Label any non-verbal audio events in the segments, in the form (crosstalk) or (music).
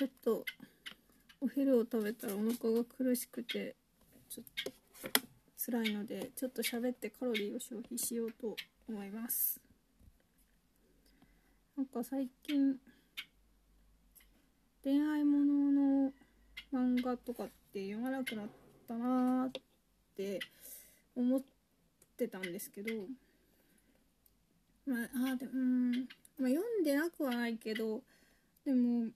ちょっとお昼を食べたらお腹が苦しくてちょっと辛いのでちょっと喋ってカロリーを消費しようと思います。なんか最近恋愛ものの漫画とかって読まなくなったなーって思ってたんですけどまああでうん、まあ、読んでなくはないけどでも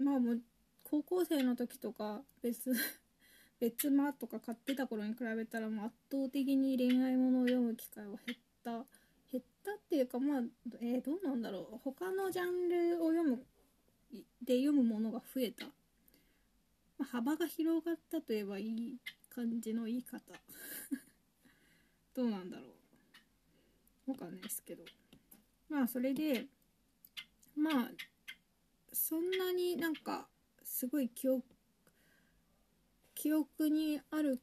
まあもう高校生の時とか別 (laughs) 別間とか買ってた頃に比べたらもう圧倒的に恋愛ものを読む機会は減った。減ったっていうかまあえー、どうなんだろう。他のジャンルを読むで読むものが増えた、まあ、幅が広がったといえばいい感じの言い方。(laughs) どうなんだろう。わかんないですけど。まあそれでまあそんなになんかすごい記憶記憶にある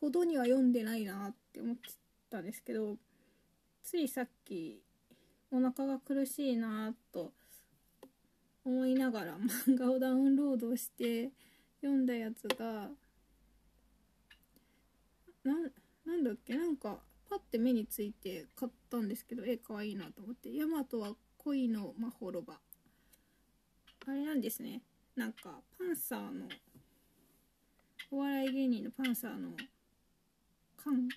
ほどには読んでないなって思ってたんですけどついさっきお腹が苦しいなと思いながら漫画をダウンロードして読んだやつがなんだっけなんかパッて目について買ったんですけど絵かわいいなと思って「ヤマトは恋のまほろば」あれなんですね。なんかパンサーのお笑い芸人のパンサーのカン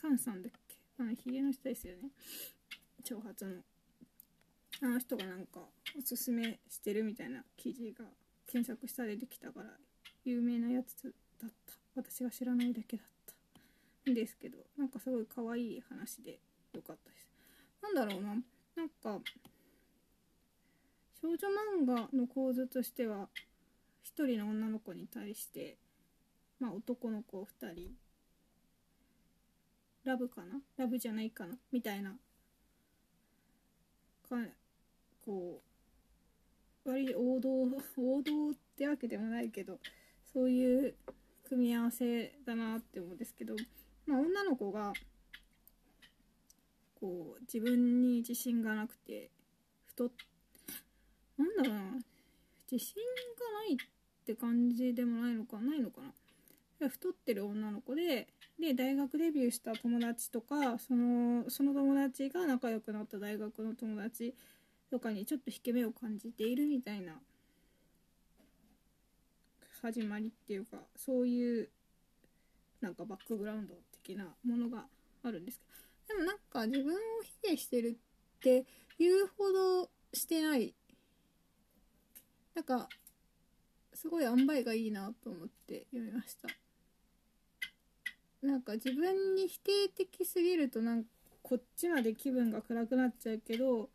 カンさんだっけ？あのヒゲの人ですよね。長髪の。あの人がなんかおすすめしてるみたいな記事が検索したら出てきたから有名なやつだった。私が知らないだけだった。んですけどなんかすごい可愛い話でよかったです。なんだろうな。なんか少女漫画の構図としては一人の女の子に対してまあ男の子2人。ラブかな？ラブじゃないかな？みたいな。かこう割王道王道ってわけでもないけどそういう組み合わせだなって思うんですけど、まあ、女の子がこう自分に自信がなくて太ってなんだろうな。自信がないって感じでもないのかないのかな。太ってる女の子でで大学デビューした友達とかそのその友達が仲良くなった大学の友達とかにちょっと引け目を感じているみたいな始まりっていうかそういうなんかバックグラウンド的なものがあるんですけど。でもなんか自分を卑下してるっていうほどしてないなんかすごい塩梅がいいなと思って読みました。なんか自分に否定的すぎるとなんかこっちまで気分が暗くなっちゃうけど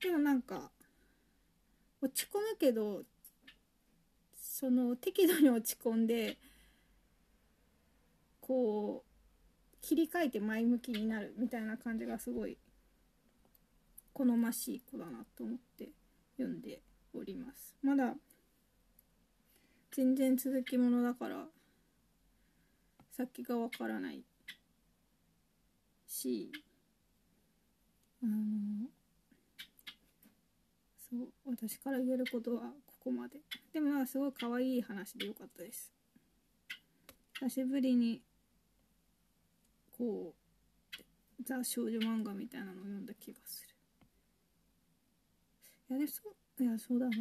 でもなんか落ち込むけどその適度に落ち込んでこう切り替えて前向きになるみたいな感じがすごい好ましい子だなと思って読んでおります。まだ全然続きものだから先がわからないしあのそう私から言えることはここまで。でもまあすごい可愛い話でよかったです。久しぶりにこうザ少女漫画みたいなのを読んだ気がする。いやでもそういやそうだな。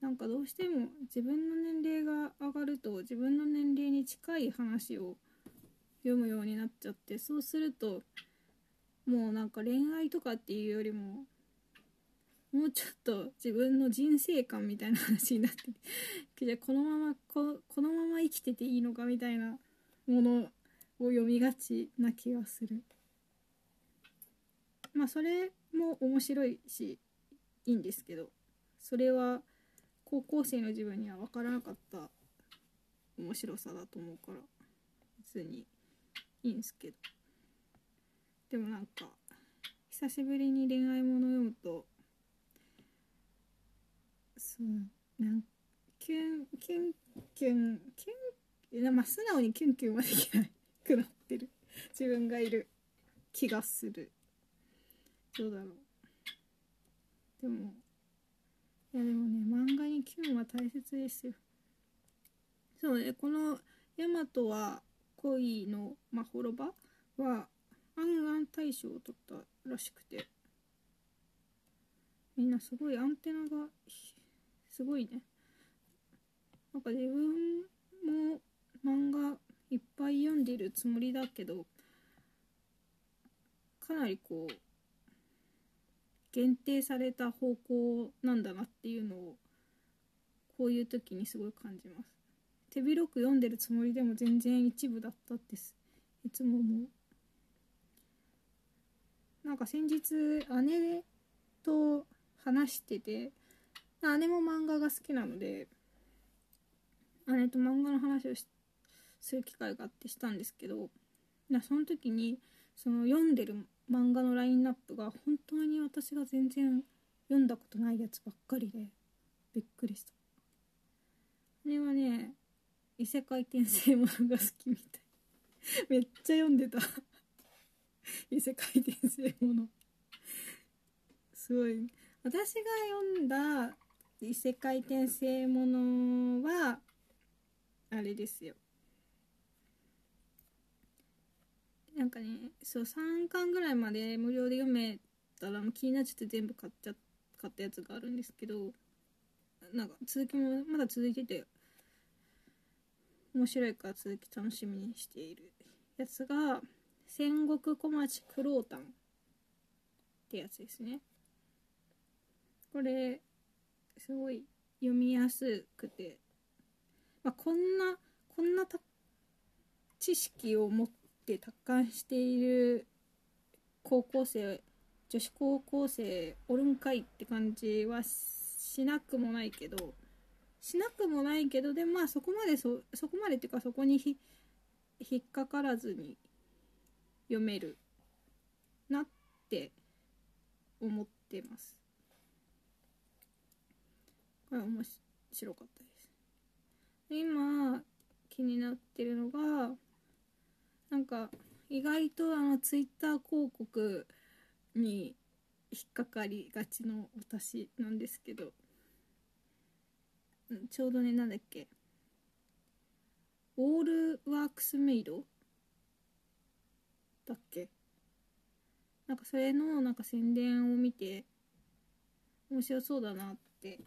なんかどうしても自分の年齢が上がると自分の年齢に近い話を読むようになっちゃってそうするともうなんか恋愛とかっていうよりももうちょっと自分の人生観みたいな話になってじゃこのままここのまま生きてていいのかみたいなものを読みがちな気がする。まあそれも面白いしいいんですけどそれは高校生の自分には分からなかった面白さだと思うから別にいいんですけど。でもなんか久しぶりに恋愛もの読むとそうなんキュンキュンキュンキュンまあ素直にキュンキュンはできないくなってる。自分がいる気がする。どうだろう。でもいやでもね漫画に気分は大切ですよ。そうねこの「ヤマトは恋のまほろば」は暗々大賞を取ったらしくて。みんなすごいアンテナがすごいね。なんか自分も漫画いっぱい読んでるつもりだけどかなりこう限定された方向なんだなっていうのをこういう時にすごい感じます。手広く読んでるつもりでも全然一部だったっていつも思う。なんか先日姉と話してて姉も漫画が好きなので姉と漫画の話をする機会があってしたんですけどその時にその読んでる漫画のラインナップが本当に私が全然読んだことないやつばっかりでびっくりした。あれはね異世界転生ものが好きみたい。(laughs) めっちゃ読んでた。(laughs) 異世界転生もの。すごい。私が読んだ異世界転生ものはあれですよ。なんかねそう3巻ぐらいまで無料で読めたら気になっちゃって全部買っちゃ買ったやつがあるんですけどなんか続きもまだ続いてて面白いから続き楽しみにしているやつが戦国小町九郎丹ってやつですね。これすごい読みやすくて、まあ、こんなこんな知識を持ってって達観している高校生女子高校生おるんかいって感じはしなくもないけどしなくもないけどでまあそこまでそそこまでっていうかそこに引っかからずに読めるなって思ってます。これ面白かったです。今気になってるのがなんか意外とあのツイッター広告に引っかかりがちの私なんですけどちょうどねなんだっけ。オールワークスメイドだっけ？なんかそれのなんか宣伝を見て面白そうだなって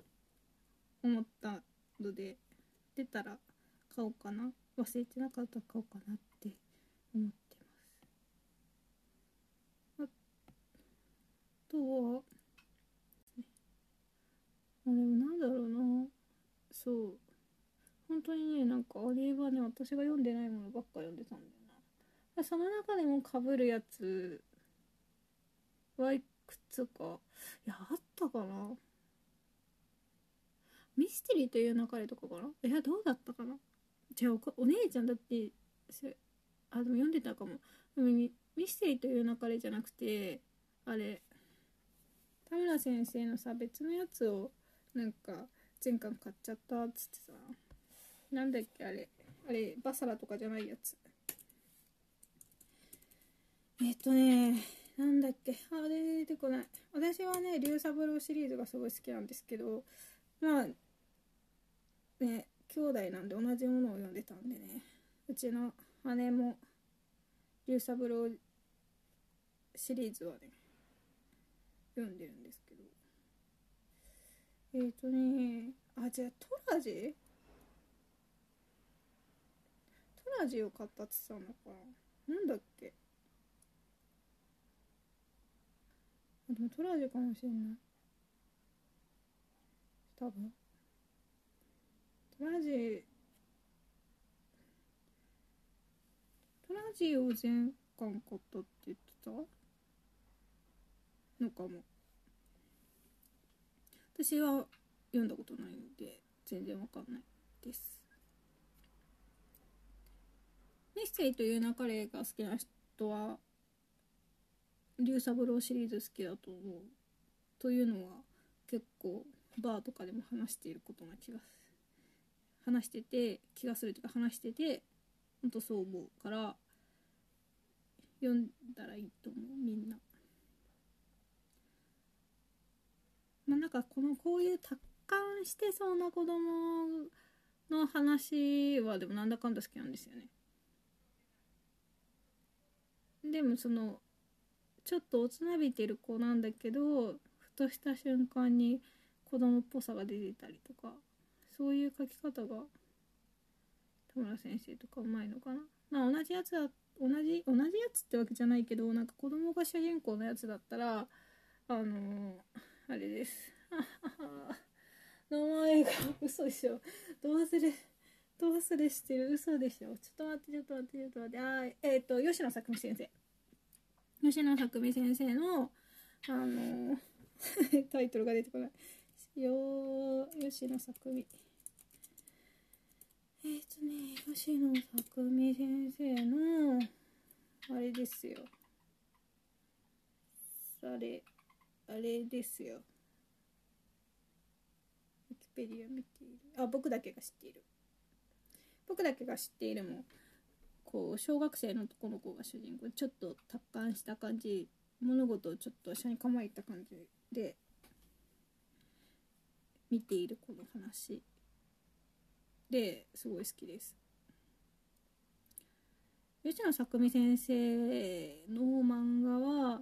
思ったので出たら買おうかな。忘れてなかったら買おうかなって思ってます。あとは、あ、でもなんだろうな。そう。本当にね、なんかあれはね、私が読んでないものばっか読んでたんだよな。その中でもかぶるやつはいくつか、いや、あったかな？ミステリーという流れとかかな？いや、どうだったかな？じゃあお、お姉ちゃんだって、あでも読んでたかも。でもミステリーという流れじゃなくてあれ田村先生のさ別のやつをなんか前回買っちゃったっつってさなんだっけあれ。あれバサラとかじゃないやつ。えっとねなんだっけ。あれ出てこない。私はね龍三郎シリーズがすごい好きなんですけどまあね兄弟なんで同じものを読んでたんでね。うちの姉も龍三郎シリーズはね読んでるんですけど。えっ、ー、とねあじゃあトラジトラジを買ったって言ったのか。ななんだっけ？あでもトラジかもしれない。多分。トラジラジを全巻買ったって言ってた？のかも。私は読んだことないんで全然わかんないです。ミステリーという流れが好きな人は龍三郎シリーズ好きだと思う。というのは結構バーとかでも話していることな気が話してて気がするというか話しててほんとそう思うから読んだらいいと思うみんな。まあなんかこのこういう感してそうな子供の話はでもなんだかんだ好きなんですよねでもそのちょっとおつなびてる子なんだけどふとした瞬間に子供っぽさが出てたりとかそういう書き方が田村先生とかうまいのかな？まあ同じやつだ同じ同じやつってわけじゃないけどなんか子供が主人公のやつだったらあのー、あれです。名前が嘘でしょ。どう忘れどう忘れしてる嘘でしょ。ちょっと待ってちょっと待ってちょっと待って。あえっ、ー、と吉野作美先生。吉野作美先生のあのー、(laughs) タイトルが出てこない。よ吉野作美。えっ、とね吉野作美先生のあれですよ。あれあれですよ。ウィキペディア見ている。あ僕だけが知っている。僕だけが知っているもこう小学生の男の子が主人公ちょっと達観した感じ物事をちょっと下に構えた感じで見ているこの話。ですごい好きです。吉野作美先生の漫画は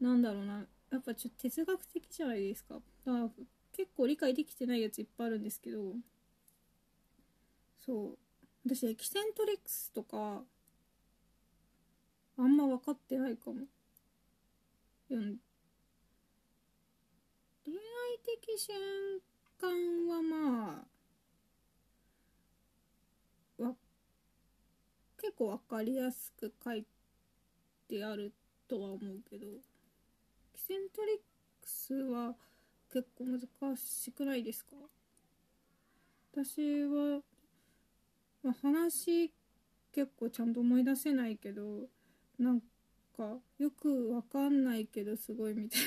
なんだろうな。やっぱちょっと哲学的じゃないですか。だから結構理解できてないやついっぱいあるんですけど。そう。私エキセントリックスとかあんま分かってないかも。読ん恋愛的瞬間はまあわ結構分かりやすく書いてあるとは思うけどキセントリックスは結構難しくないですか？私は、まあ、話結構ちゃんと思い出せないけどなんかよくわかんないけどすごいみたいな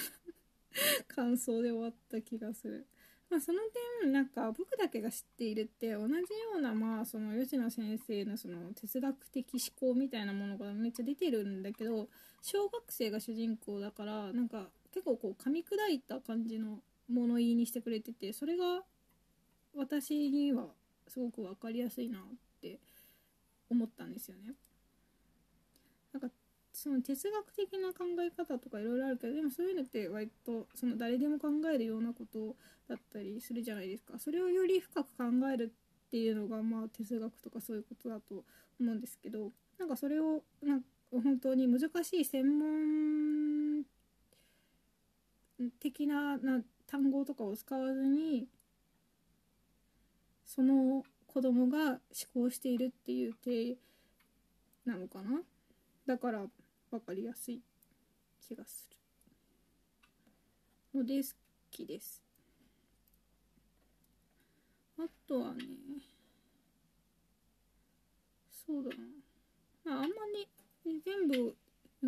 (laughs) 感想で終わった気がする。まあ、その点なんか僕だけが知っているって同じようなまあその吉野先生のその哲学的思考みたいなものがめっちゃ出てるんだけど小学生が主人公だからなんか結構こう噛み砕いた感じの物言いにしてくれててそれが私にはすごく分かりやすいなって思ったんですよね。なんかその哲学的な考え方とかいろいろあるけどでもそういうのって割とその誰でも考えるようなことだったりするじゃないですか。それをより深く考えるっていうのがまあ哲学とかそういうことだと思うんですけどなんかそれをなんか本当に難しい専門的なな単語とかを使わずにその子供が思考しているっていう体なのかな。だから分かりやすい気がする。ので好きです。あとはねそうだな。ああんまり全部ジ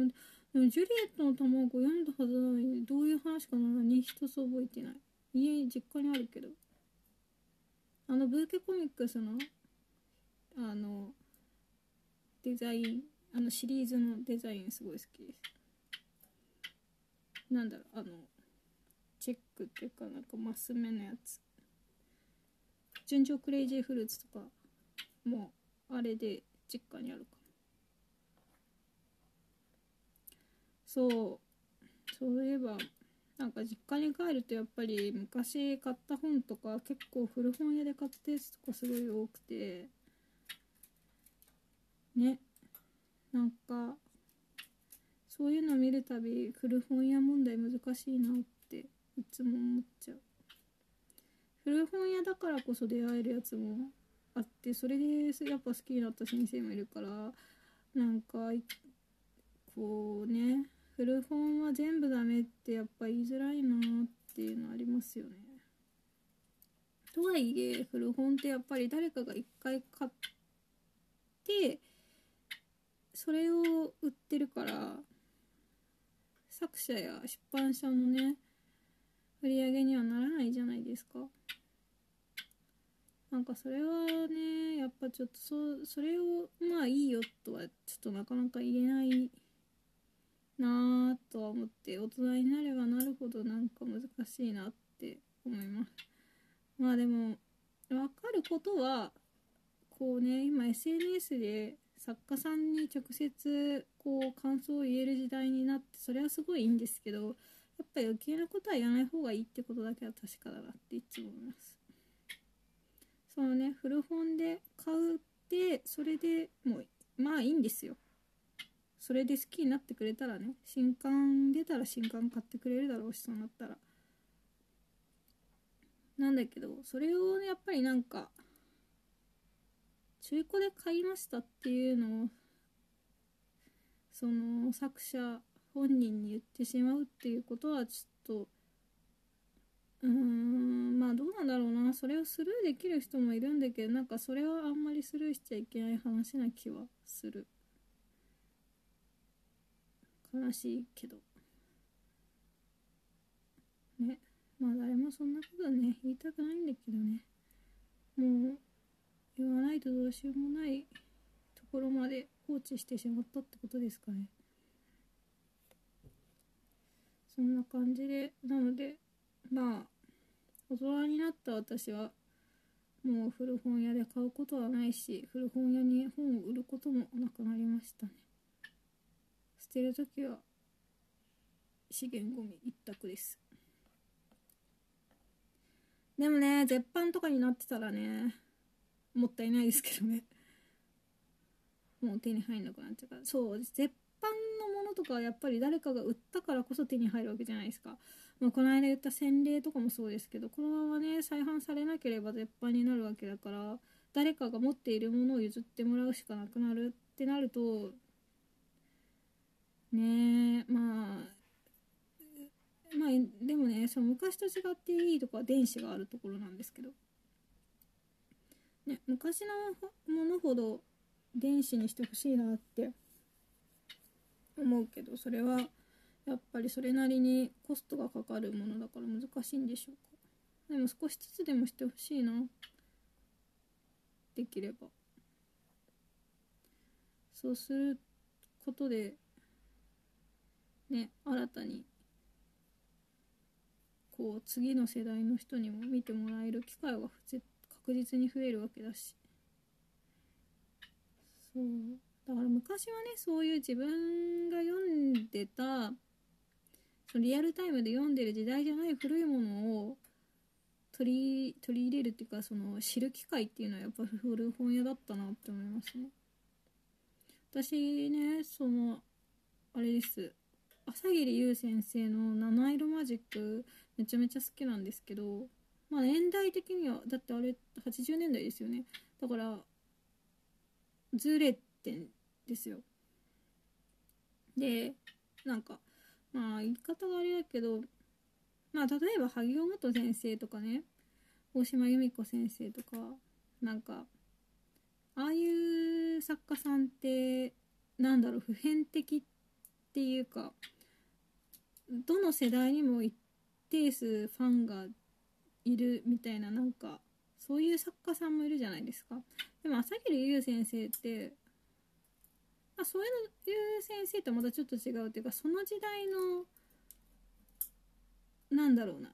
ュリエットの卵読んだはずなのにどういう話かな何一つ覚えてない。家実家にあるけど。あのブーケコミックスのあのデザインあのシリーズのデザインすごい好きです。なんだろうあのチェックっていうかなんかマス目のやつ。純情クレイジーフルーツとかもうあれで実家にあるかそう。そういえばなんか実家に帰るとやっぱり昔買った本とか結構古本屋で買ったやつとかすごい多くてね。なんかそういうの見るたび古本屋問題難しいなっていつも思っちゃう。古本屋だからこそ出会えるやつもあってそれでやっぱ好きになった先生もいるからなんかこうね古本は全部ダメってやっぱ言いづらいなっていうのありますよね。とはいえ古本ってやっぱり誰かが一回買ってそれを売ってるから作者や出版社のね売り上げにはならないじゃないですか。なんかそれはねやっぱちょっとそそれをまあいいよとはちょっとなかなか言えないなぁとは思って大人になればなるほどなんか難しいなって思います。まあでも分かることはこうね今 SNS で作家さんに直接こう感想を言える時代になってそれはすごいいいんですけどやっぱ余計なことは言わない方がいいってことだけは確かだなっていつも思います。そのね古本で買うってそれでもうまあいいんですよ。それで好きになってくれたらね新刊出たら新刊買ってくれるだろうしそうなったら。なんだけどそれをやっぱりなんか中古で買いましたっていうのをその作者本人に言ってしまうっていうことはちょっとうーんまあどうなんだろうな。それをスルーできる人もいるんだけどなんかそれはあんまりスルーしちゃいけない話な気はする。悲しいけど。ね。まあ誰もそんなことね言いたくないんだけどね。もう言わないとどうしようもないところまで放置してしまったってことですかね。そんな感じでなのでまあ大人になった私はもう古本屋で買うことはないし古本屋に本を売ることもなくなりましたね。捨てる時は資源ゴミ一択です。でもね絶版とかになってたらねもったいないですけどね。もう手に入んなくなっちゃうからそう絶版のものとかはやっぱり誰かが売ったからこそ手に入るわけじゃないですか、まあ、この間言った洗礼とかもそうですけどこのままね再販されなければ絶版になるわけだから誰かが持っているものを譲ってもらうしかなくなるってなるとねえまあまあでもねその昔と違っていいとこは電子があるところなんですけど。ね、昔のものほど電子にしてほしいなって思うけどそれはやっぱりそれなりにコストがかかるものだから難しいんでしょうか。でも少しずつでもしてほしいなできれば。そうすることでね新たにこう次の世代の人にも見てもらえる機会が絶確実に増えるわけだし。そう。だから昔はねそういう自分が読んでたそのリアルタイムで読んでる時代じゃない古いものを取り取り入れるっていうかその知る機会っていうのはやっぱ古本屋だったなって思いますね。私ねそのあれです。朝霧優先生の「七色マジック」めちゃめちゃ好きなんですけどまあ年代的にはだってあれ80年代ですよね。だからずれてんですよ。でなんかまあ言い方があれだけどまあ例えば萩尾元先生とかね大島由美子先生とかなんかああいう作家さんってなんだろう普遍的っていうかどの世代にも一定数ファンがいるみたいななんかそういう作家さんもいるじゃないですか。でも朝霧優先生ってまあそういう先生とまたちょっと違うっていうかその時代のなんだろうな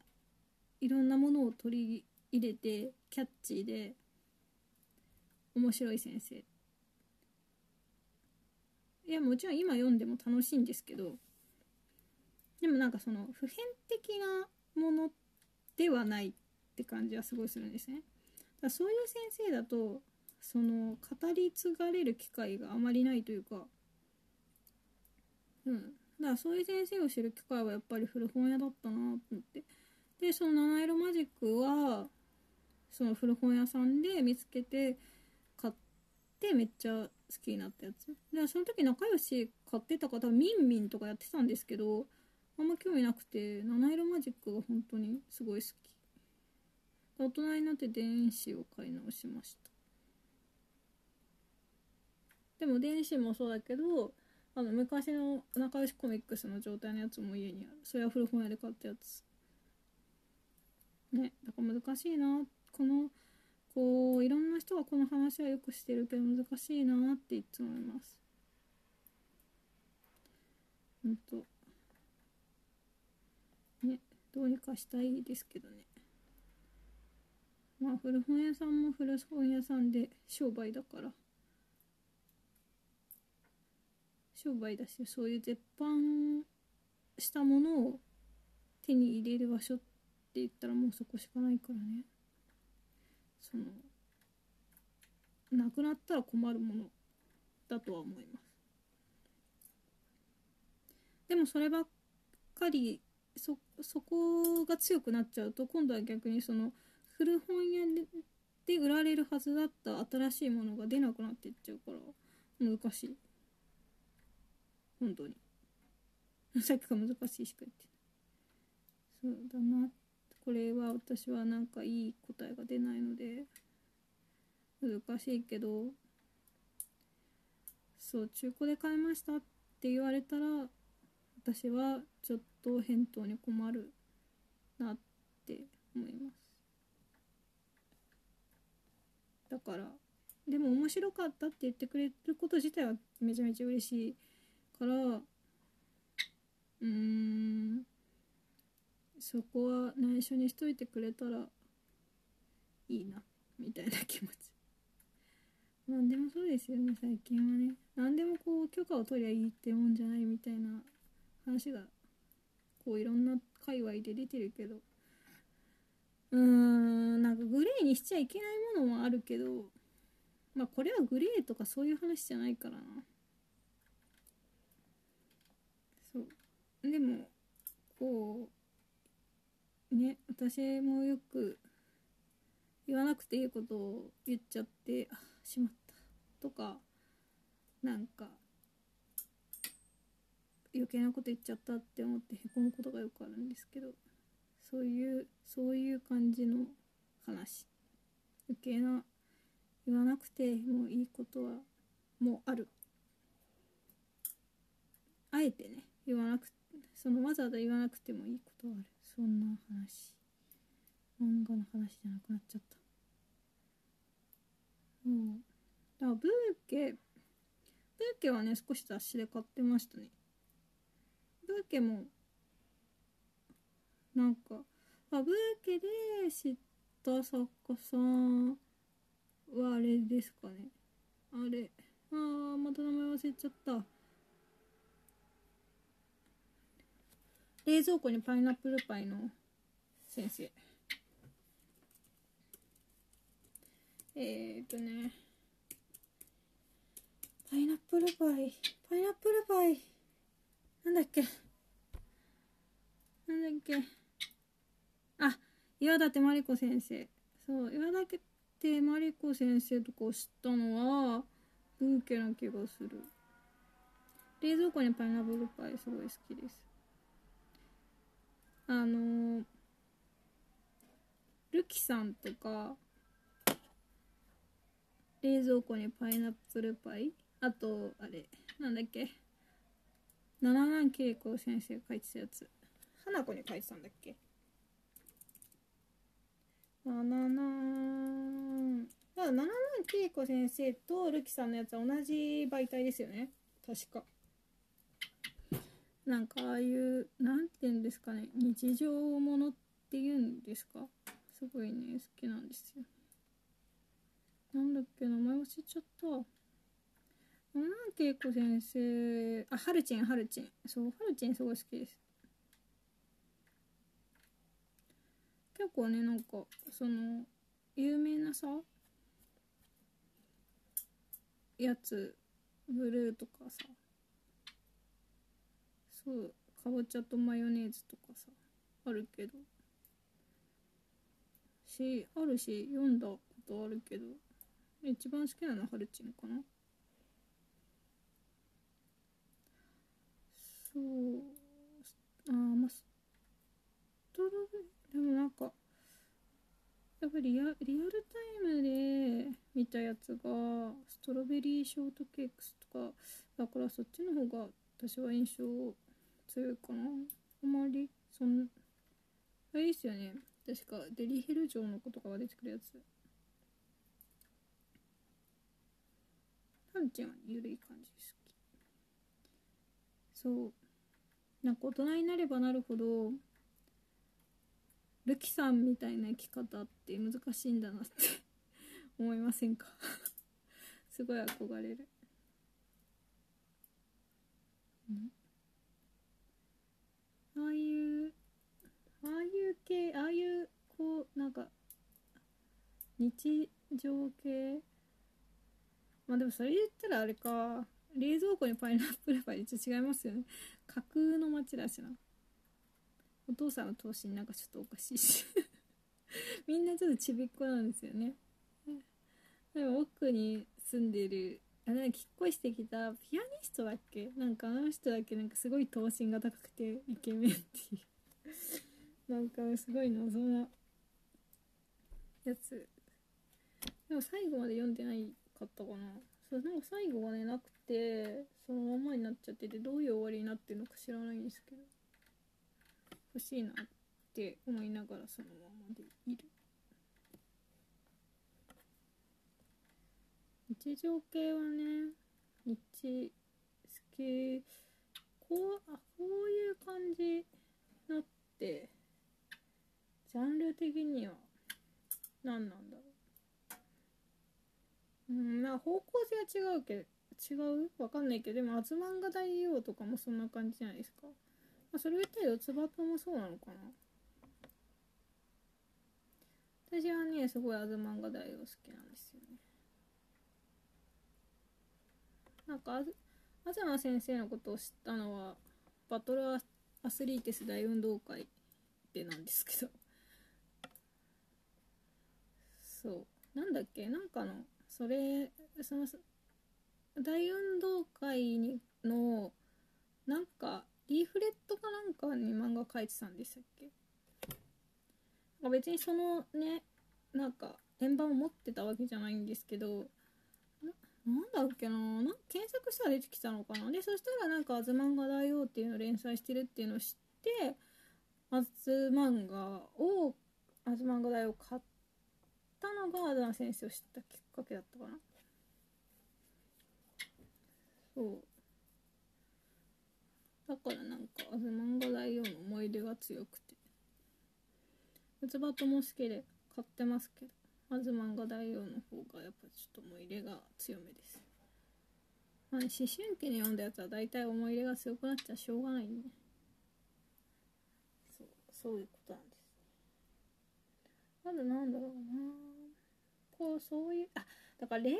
いろんなものを取り入れてキャッチーで面白い先生。いやもちろん今読んでも楽しいんですけどでもなんかその普遍的なものではないって感じはすごいするんですね。だそういう先生だとその語り継がれる機会があまりないというかうん。だからそういう先生を知る機会はやっぱり古本屋だったなと思って。でその七色マジックはその古本屋さんで見つけて買ってめっちゃ好きになったやつ。でその時仲良し買ってた方ミンミンとかやってたんですけどあんま興味なくて七色マジックが本当にすごい好き。大人になって電子を買い直しました。でも電子もそうだけどあの昔の仲良しコミックスの状態のやつも家にある。それは古本屋で買ったやつ。ねだから難しいな。このこういろんな人がこの話はよくしてるけど難しいなっていつも思います。ほんと。ねどうにかしたいですけどね。まあ古本屋さんも古本屋さんで商売だから。商売だしそういう絶版したものを手に入れる場所って言ったらもうそこしかないからね。そのなくなったら困るものだとは思います。でもそればっかりそそこが強くなっちゃうと今度は逆にその古本屋で売られるはずだった新しいものが出なくなっていっちゃうから難しい。本当に。(laughs) さっきから難しいしか言ってそうだな。これは私はなんかいい答えが出ないので難しいけどそう中古で買いましたって言われたら私はちょっと返答に困るなって思います。だから。でも面白かったって言ってくれること自体はめちゃめちゃ嬉しいから。うーん。そこは内緒にしといてくれたらいいな。みたいな気持ち。何でもそうですよね。最近はね。何でもこう許可を取りゃいいってもんじゃないみたいな話がこういろんな界隈で出てるけど。うんなんかグレーにしちゃいけないものもあるけどまあこれはグレーとかそういう話じゃないからな。そう。でもこうね私もよく言わなくていいことを言っちゃってあしまった。とかなんか余計なこと言っちゃったって思ってへこむことがよくあるんですけど。そういうそういう感じの話。余計な言わなくてもいいことはもうある。あえてね言わなくそのわざわざ言わなくてもいいことはある。そんな話。漫画の話じゃなくなっちゃった。うん。だからブーケブーケはね少し雑誌で買ってましたね。ブーケもなんかあブーケで知った作家さんはあれですかね。あれ。あーまた名前忘れちゃった。冷蔵庫にパイナップルパイの先生。えー、っとね。パイナップルパイ。パイナップルパイ。なんだっけ。なんだっけ。あ岩立真理子先生。そう岩立真理子先生とかを知ったのはブーケな気がする。冷蔵庫にパイナップルパイすごい好きです。あのルキさんとか冷蔵庫にパイナップルパイあとあれなんだっけ。七男恵子先生が書いてたやつ。花子に書いてたんだっけ。七男だから七恵子先生とルキさんのやつは同じ媒体ですよね。確か。なんかああいうなんて言うんですかね。日常ものっていうんですか。すごいね好きなんですよ。なんだっけ名前忘れちゃった。七男恵子先生。あハルチンハルチンそうハルチンすごい好きです。結構ねなんかその有名なさやつブルーとかさそうかぼちゃとマヨネーズとかさあるけど。しあるし読んだことあるけど一番好きなのはハルチンかな。そうあーまあストロベでもなんかやっぱりリアリアルタイムで見たやつがストロベリーショートケークスとかだからそっちの方が私は印象強いかな。あまりそんあれですよね。確かデリヘル城の子とかが出てくるやつ。ハンちゃんはゆるい感じ好き。そう。なんか大人になればなるほどルキさんみたいな生き方って難しいんだなって (laughs) 思いませんか？(laughs) すごい憧れる。ああいうああいう系ああいうこうなんか日常系。まあでもそれ言ったらあれか。冷蔵庫にパイナップルパイちょっと違いますよね。架空の街だしな。お父さんの投資なんかちょっとおかしいし。(laughs) みんなちょっとちびっこなんですよね。でも奥に住んでるあれ引っ越してきたピアニストだっけ？なんかあの人だけ？なんかすごい頭身が高くてイケメンっていう。なんかすごい謎なやつ。でも最後まで読んでないかったかな。そうなんか最後がねなくてそのままになっちゃっててどういう終わりになってるのか知らないんですけど。欲しいなって思いながらそのままでいる。日常系はね日好きこうあこういう感じのってジャンル的には何なんだろう。うんまあ方向性は違うけど違う？わかんないけどでも「アズマンガ大王」とかもそんな感じじゃないですか、あ、それ言ったら四つ葉ともそうなのかな。私はねすごい「アズマンガ大」好きなんですよね。なんか東先生のことを知ったのはバトルアスリーテス大運動会でなんですけど。(laughs) そう。なんだっけ？なんかのそれその大運動会にのなんかリーフレットかなんかに漫画描いてたんでしたっけ？なんか別にそのねなんか円盤を持ってたわけじゃないんですけどなんだっけな？なん検索したら出てきたのかな？でそしたらなんか「アズマンガ大王」っていうのを連載してるっていうのを知ってアズ漫画をアズマンガ大王買ったのがアズマ先生を知ったきっかけだったかな。そう。だからなんかアズマンガ大王の思い出が強くて四つ葉とも好きで買ってますけどまず漫画大王の方がやっぱちょっと思い入れが強めです。まあ、思春期に読んだやつは大体思い入れが強くなっちゃしょうがないね。そう、そういうことなんです。まだなんだろうなこう、そういう、あ、だから冷蔵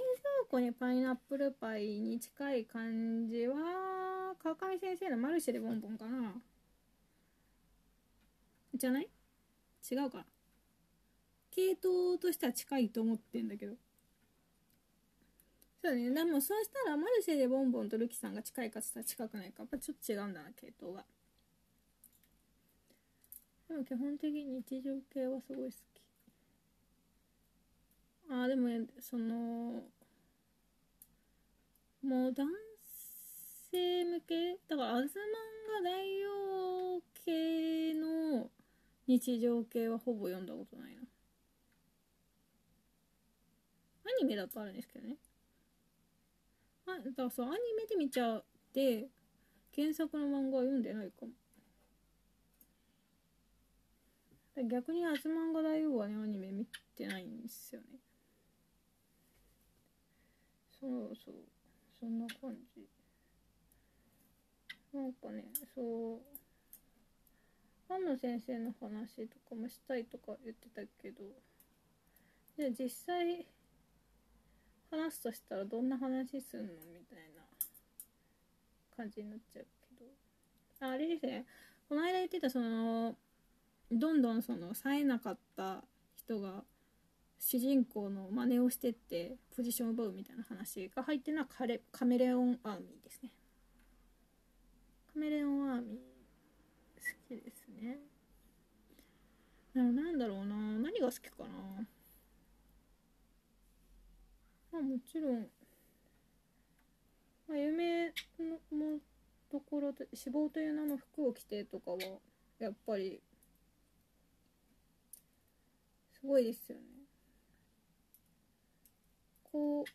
庫にパイナップルパイに近い感じは、川上先生のマルシェでボンボンかな。じゃない？違うか。な系統としては近いと思ってんだけど。そうね。でもそうしたらマルシェでボンボンとルキさんが近いかつったら近くないか。やっぱちょっと違うんだな系統が。でも基本的に日常系はすごい好き。ああでもそのもう男性向け？だからアズマンが大王系の日常系はほぼ読んだことないな。アニメだとあるんですけどね。あだからそうアニメで見ちゃって原作の漫画は読んでないかも。逆に「あず漫画大王」はねアニメ見てないんですよね。そうそうそんな感じ。なんかねそうファン野先生の話とかもしたいとか言ってたけどじゃあ実際話すとしたらどんな話すんのみたいな感じになっちゃうけど。ああれですね。この間言ってたそのどんどんその冴えなかった人が主人公の真似をしてってポジションを奪うみたいな話が入ってるのはカレカメレオンアーミーですね。カメレオンアーミー好きですね。なんだろうな。何が好きかな。まあもちろん、まあ、夢のところで死亡という名の服を着てとかはやっぱりすごいですよね。こう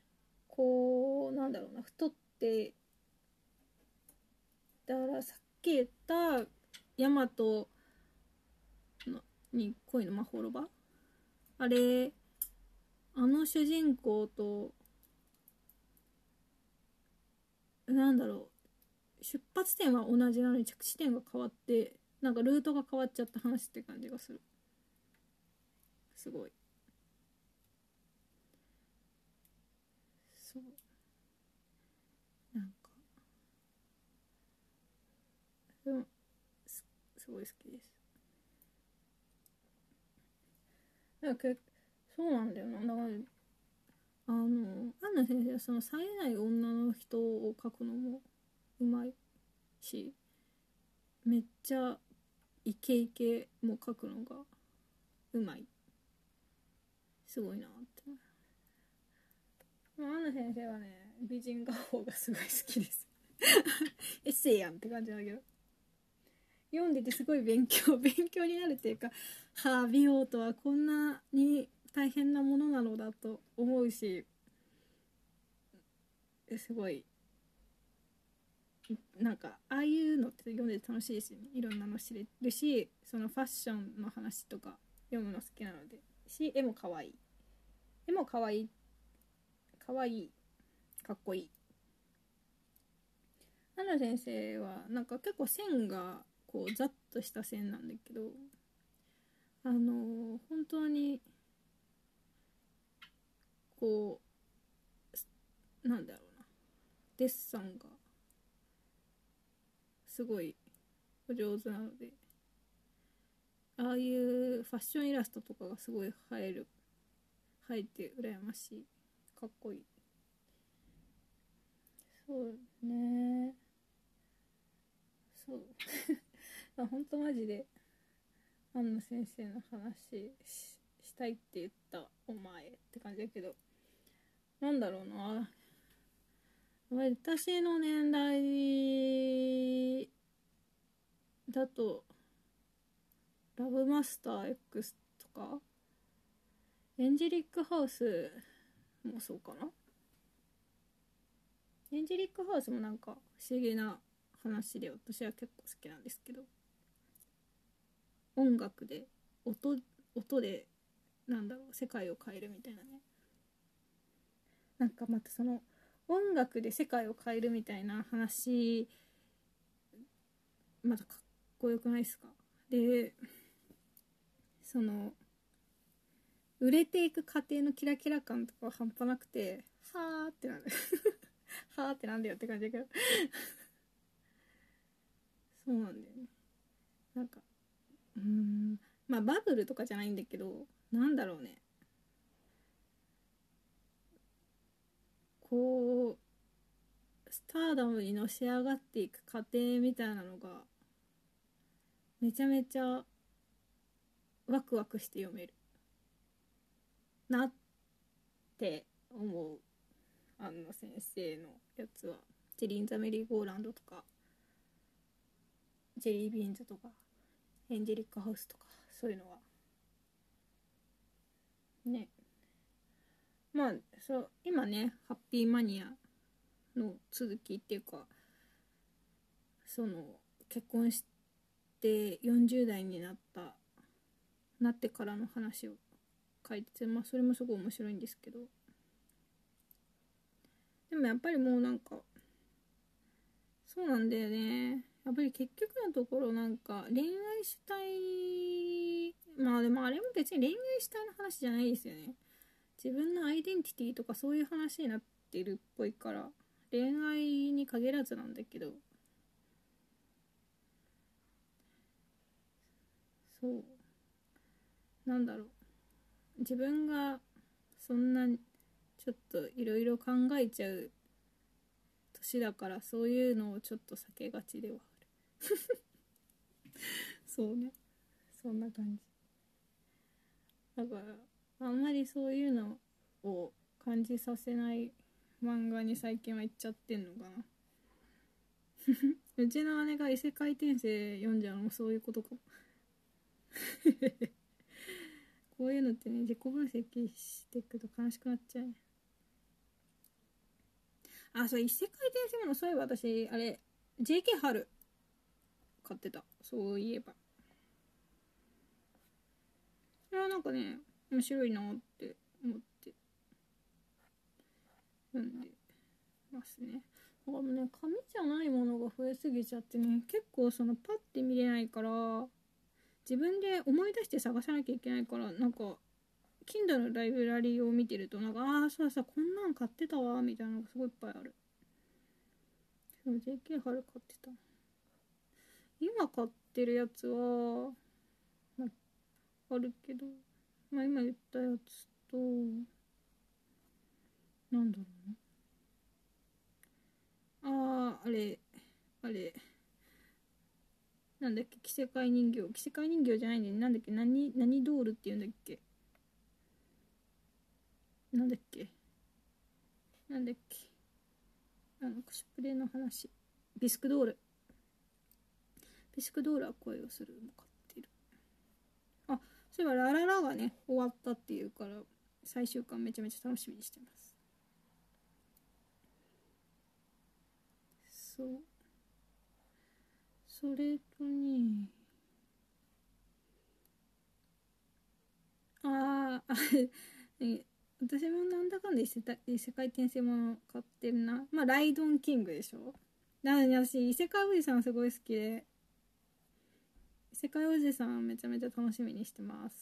こうなんだろうな太ってだからさっき言ったヤマトに恋のまほろばあれあの主人公となんだろう出発点は同じなのに着地点が変わってなんかルートが変わっちゃった話って感じがする。すごいそうなんかでもすごい好きです。だからそうなんだよな。だからあのアンナ先生はその冴えない女の人を描くのもうまいしめっちゃイケイケも描くのがうまい。すごいなってアンナ先生はね美人画法がすごい好きです。エッセイやんって感じだけど。読んでてすごい勉強 (laughs) 勉強になるっていうかはあ美容とはこんなに大変なものなのだと思うしすごいなんかああいうのって読んでて楽しいですよねいろんなの知れるしそのファッションの話とか読むの好きなのでし絵も可愛い。絵も可愛い可愛いかっこいい。奈良先生はなんか結構線がこうざっとした線なんだけどあの本当にこうなんだろうな。デッサンがすごいお上手なのでああいうファッションイラストとかがすごい映える映えて羨ましい。かっこいい。そうね。そう。ほんとマジで。安野先生の話したいって言った。お前って感じだけど。なんだろうな。私の年代だとラブマスター X とかエンジェリックハウスもそうかな。エンジェリックハウスもなんか不思議な話で私は結構好きなんですけど。音楽で音音でなんだろう世界を変えるみたいなね。なんかまたその音楽で世界を変えるみたいな話またかっこよくないですか？でその売れていく過程のキラキラ感とかは半端なくてはーってなる (laughs) はーってなんだよって感じだけど。そうなんだよね。なんかうん。まあバブルとかじゃないんだけどなんだろうね。こうスターダムにのし上がっていく過程みたいなのがめちゃめちゃワクワクして読める。なって思う。安野先生のやつは。ジェリン・ザ・メリーゴーランドとか。ジェリービーンズとか。エンジェリック・ハウスとかそういうのは。ね。まあそう今ねハッピーマニアの続きっていうかその結婚して40代になったなってからの話を書いててまあそれもすごい面白いんですけど。でもやっぱりもうなんかそうなんだよね。やっぱり結局のところなんか恋愛主体まあでもあれも別に恋愛主体の話じゃないですよね。自分のアイデンティティとかそういう話になってるっぽいから恋愛に限らずなんだけど。そう。なんだろう。自分がそんなちょっといろいろ考えちゃう年だからそういうのをちょっと避けがちでは (laughs) そうね。そんな感じ。だからあんまりそういうのを感じさせない漫画に最近は行っちゃってんのかな。(laughs) うちの姉が異世界転生読んじゃうのもそういうことか。(laughs) こういうのってね自己分析していくと悲しくなっちゃうあそう異世界転生ものそういえば私あれ JK 春買ってた。そういえば。それはなんかね面白いなって思って。読んでますね。だからね紙じゃないものが増えすぎちゃってね結構そのパッて見れないから自分で思い出して探さなきゃいけないからなんか Kindle のライブラリーを見てるとなんかああそうそうこんなん買ってたわみたいなのがすごいいっぱいある。JK 春買ってた今買ってるやつは、まあ、るけどまあ今言ったやつとなんだろうなあーあれあれ。なんだっけ着せ替え人形。着せ替え人形じゃないんだよね。なんだっけ何何ドールって言うんだっけ。なんだっけ。なんだっけ。あのコスプレの話。ビスクドール。ビスクドールは恋をするも買ってるあそういえばラララがね終わったっていうから最終巻めちゃめちゃ楽しみにしてます。そう。それとね。ああ私もなんだかんだ異世異世界転生もの買ってるな。まあライドンキングでしょ。なのに私異世界おじさんすごい好きで。世界おじさんめちゃめちゃ楽しみにしてます。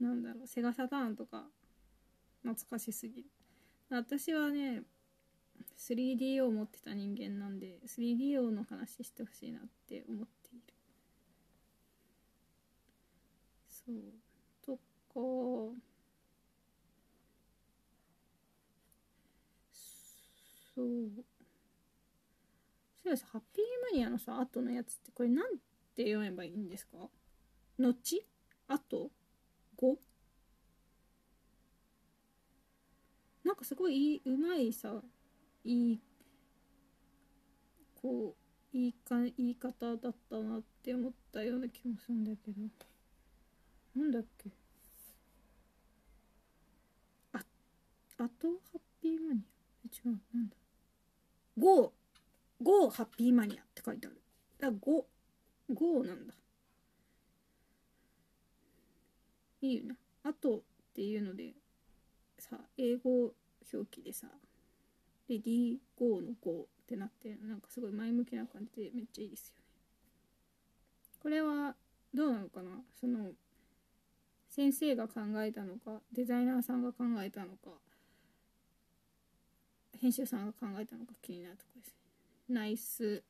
なんだろうセガサターンとか懐かしすぎる。私はね 3DO を持ってた人間なんで 3DO の話してほしいなって思っている。そう。とかそう。そうですハッピーマニアのさ後のやつってこれなんて読めばいいんですか？後？後？5? なんかすごいいうまいさいいこういいか言い方だったなって思ったような気もするんだけど。なんだっけ？ああとハッピーマニア違うなんだ？GO GO ハッピーマニアって書いてある。だから GO なんだ。いいよなあとっていうのでさ英語表記でさレディーゴーのゴーってなってなんかすごい前向きな感じでめっちゃいいですよね。これはどうなのかな？その先生が考えたのかデザイナーさんが考えたのか編集さんが考えたのか気になるところです。ナイス。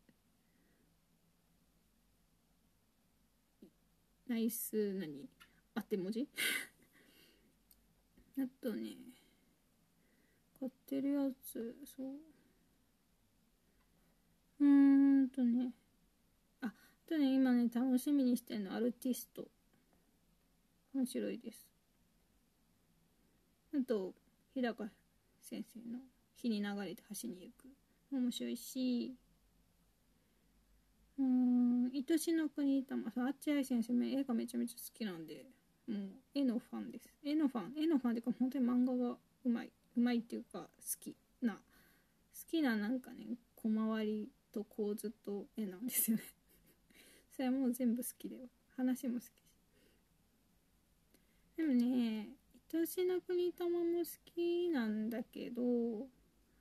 ナイス何？当て文字？(laughs) あとね買ってるやつそう。うーんとね。ああとね今ね楽しみにしてるのアルティスト。面白いです。あと日高先生の「火に流れて橋に行く」面白いしうん愛しの国玉さんあっちあい先生も絵がめちゃめちゃ好きなんでもう絵のファンです。絵のファン絵のファンっていうか本当に漫画がうまい。うまいっていうか好きな好きななんかね小回りと構図と絵なんですよね。(laughs) それはもう全部好きだよ話も好きでもね愛しの国玉も好きなんだけど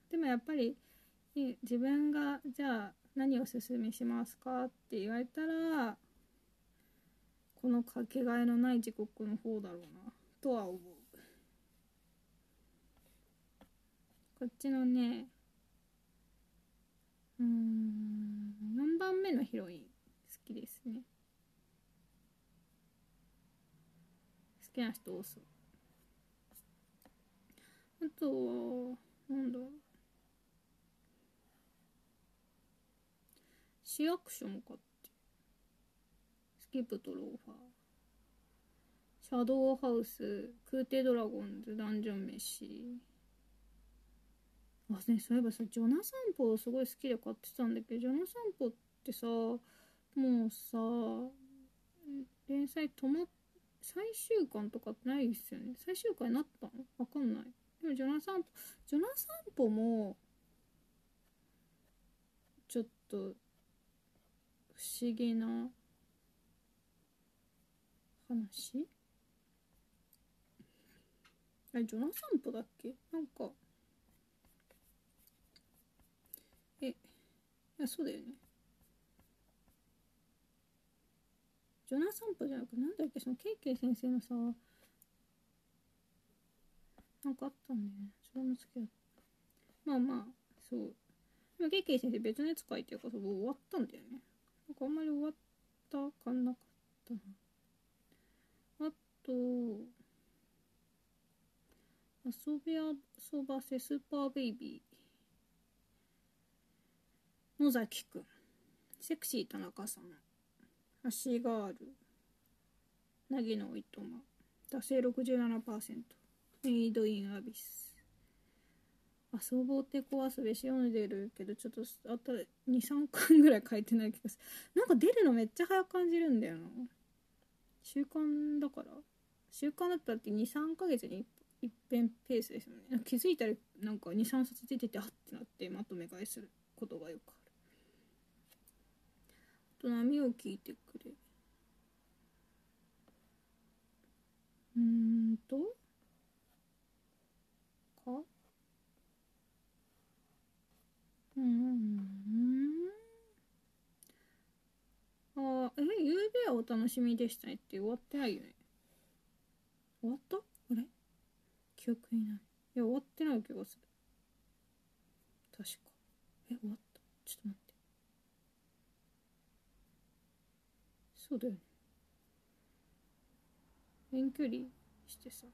でもやっぱり自分がじゃあ何をおすすめしますかって言われたらこのかけがえのない時刻の方だろうなとは思う。こっちのねうん4番目のヒロイン好きですね。好きな人多そう。あとはなんだろう。市役所も買ってスキップとローファー。シャドウハウス空挺ドラゴンズダンジョン飯。あねそういえばさジョナサンポすごい好きで買ってたんだけどジョナサンポってさもうさ連載止まっ最終巻とかってないですよね。最終回になったの？わかんない。でもジョナサンポジョナサンポもちょっと不思議な話？話あれジョナ散歩だっけ？なんか。えいやそうだよね。ジョナ散歩じゃなくなんだっけ？そのケイケイ先生のさなんかあったんだよね。それも好きだまあまあそう。ケイケイ先生別のやつ書いてるからもう終わったんだよね。なんかあんまり終わった感なかったなあと遊び遊ばせスーパーベイビー。野崎くん。セクシー田中さん。足ガール凪のおいとま。惰性67%メイドインアビス。遊ぼうって小遊びし読んでるけどちょっとあと23巻ぐらい書いてない気がする。なんか出るのめっちゃ早く感じるんだよな。習慣だから。習慣だったって23ヶ月に一遍ペースですよね。気づいたらなんか23冊出ててあってなってまとめ買いすることがよくある。あと波を聞いてくれ。うーんと。か？うーんあえゆうべはお楽しみでしたねって終わってないよね。終わった？あれ？記憶にない。いや終わってない気がする。確か。え終わった？ちょっと待って。そうだよね。遠距離してさ。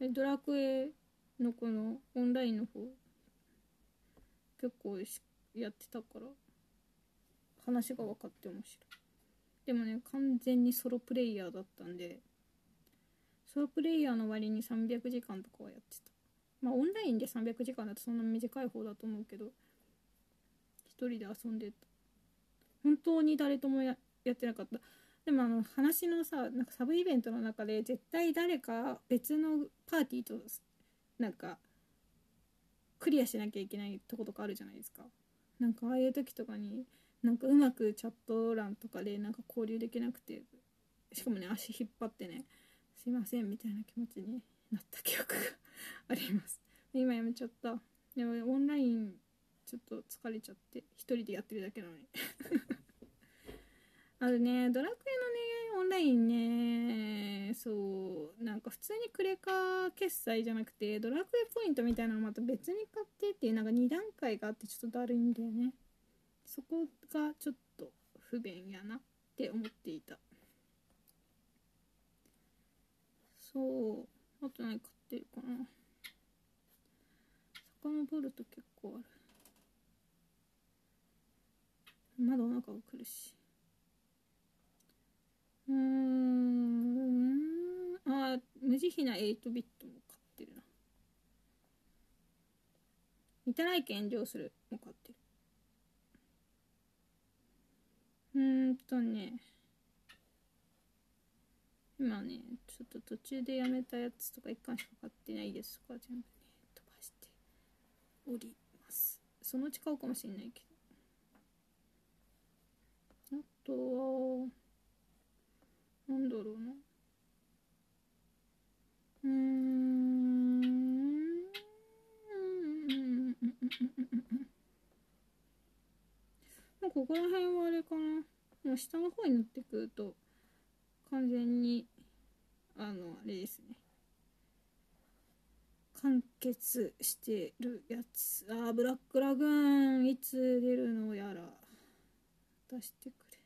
えドラクエのこのオンラインの方結構やってたから話が分かって面白い。でもね完全にソロプレイヤーだったんでソロプレイヤーの割に300時間とかはやってた。まあオンラインで300時間だとそんな短い方だと思うけど一人で遊んでた。本当に誰ともややってなかった。でもあの話のさなんかサブイベントの中で絶対誰か別のパーティーとなんかクリアしなきゃいけないとことかあるじゃないですか。なんかああいう時とかになんかうまくチャット欄とかでなんか交流できなくてしかもね足引っ張ってねすいませんみたいな気持ちになった記憶が (laughs) あります。今やめちゃった。でもオンラインちょっと疲れちゃって一人でやってるだけなのに。あとねドラクエのねオンラインねそうなんか普通にクレカ決済じゃなくてドラクエポイントみたいなのまた別に買ってっていうなんか2段階があってちょっとだるいんだよね。そこがちょっと不便やなって思っていた。そうあと何買ってるかな。遡ると結構ある。まだお腹が苦しい。うーん。あ無慈悲な8ビットも買ってるな。見たない献上するも買ってる。うーんとね。今ねちょっと途中でやめたやつとか一巻しか買ってないですとか全部ね飛ばしております。そのうち買うかもしれないけど。あとはなんだろうな。うーん。もうここら辺はあれかな。もう下の方になってくると完全にあのあれですね。完結してるやつ。あーブラックラグーン。いつ出るのやら。出してくれ。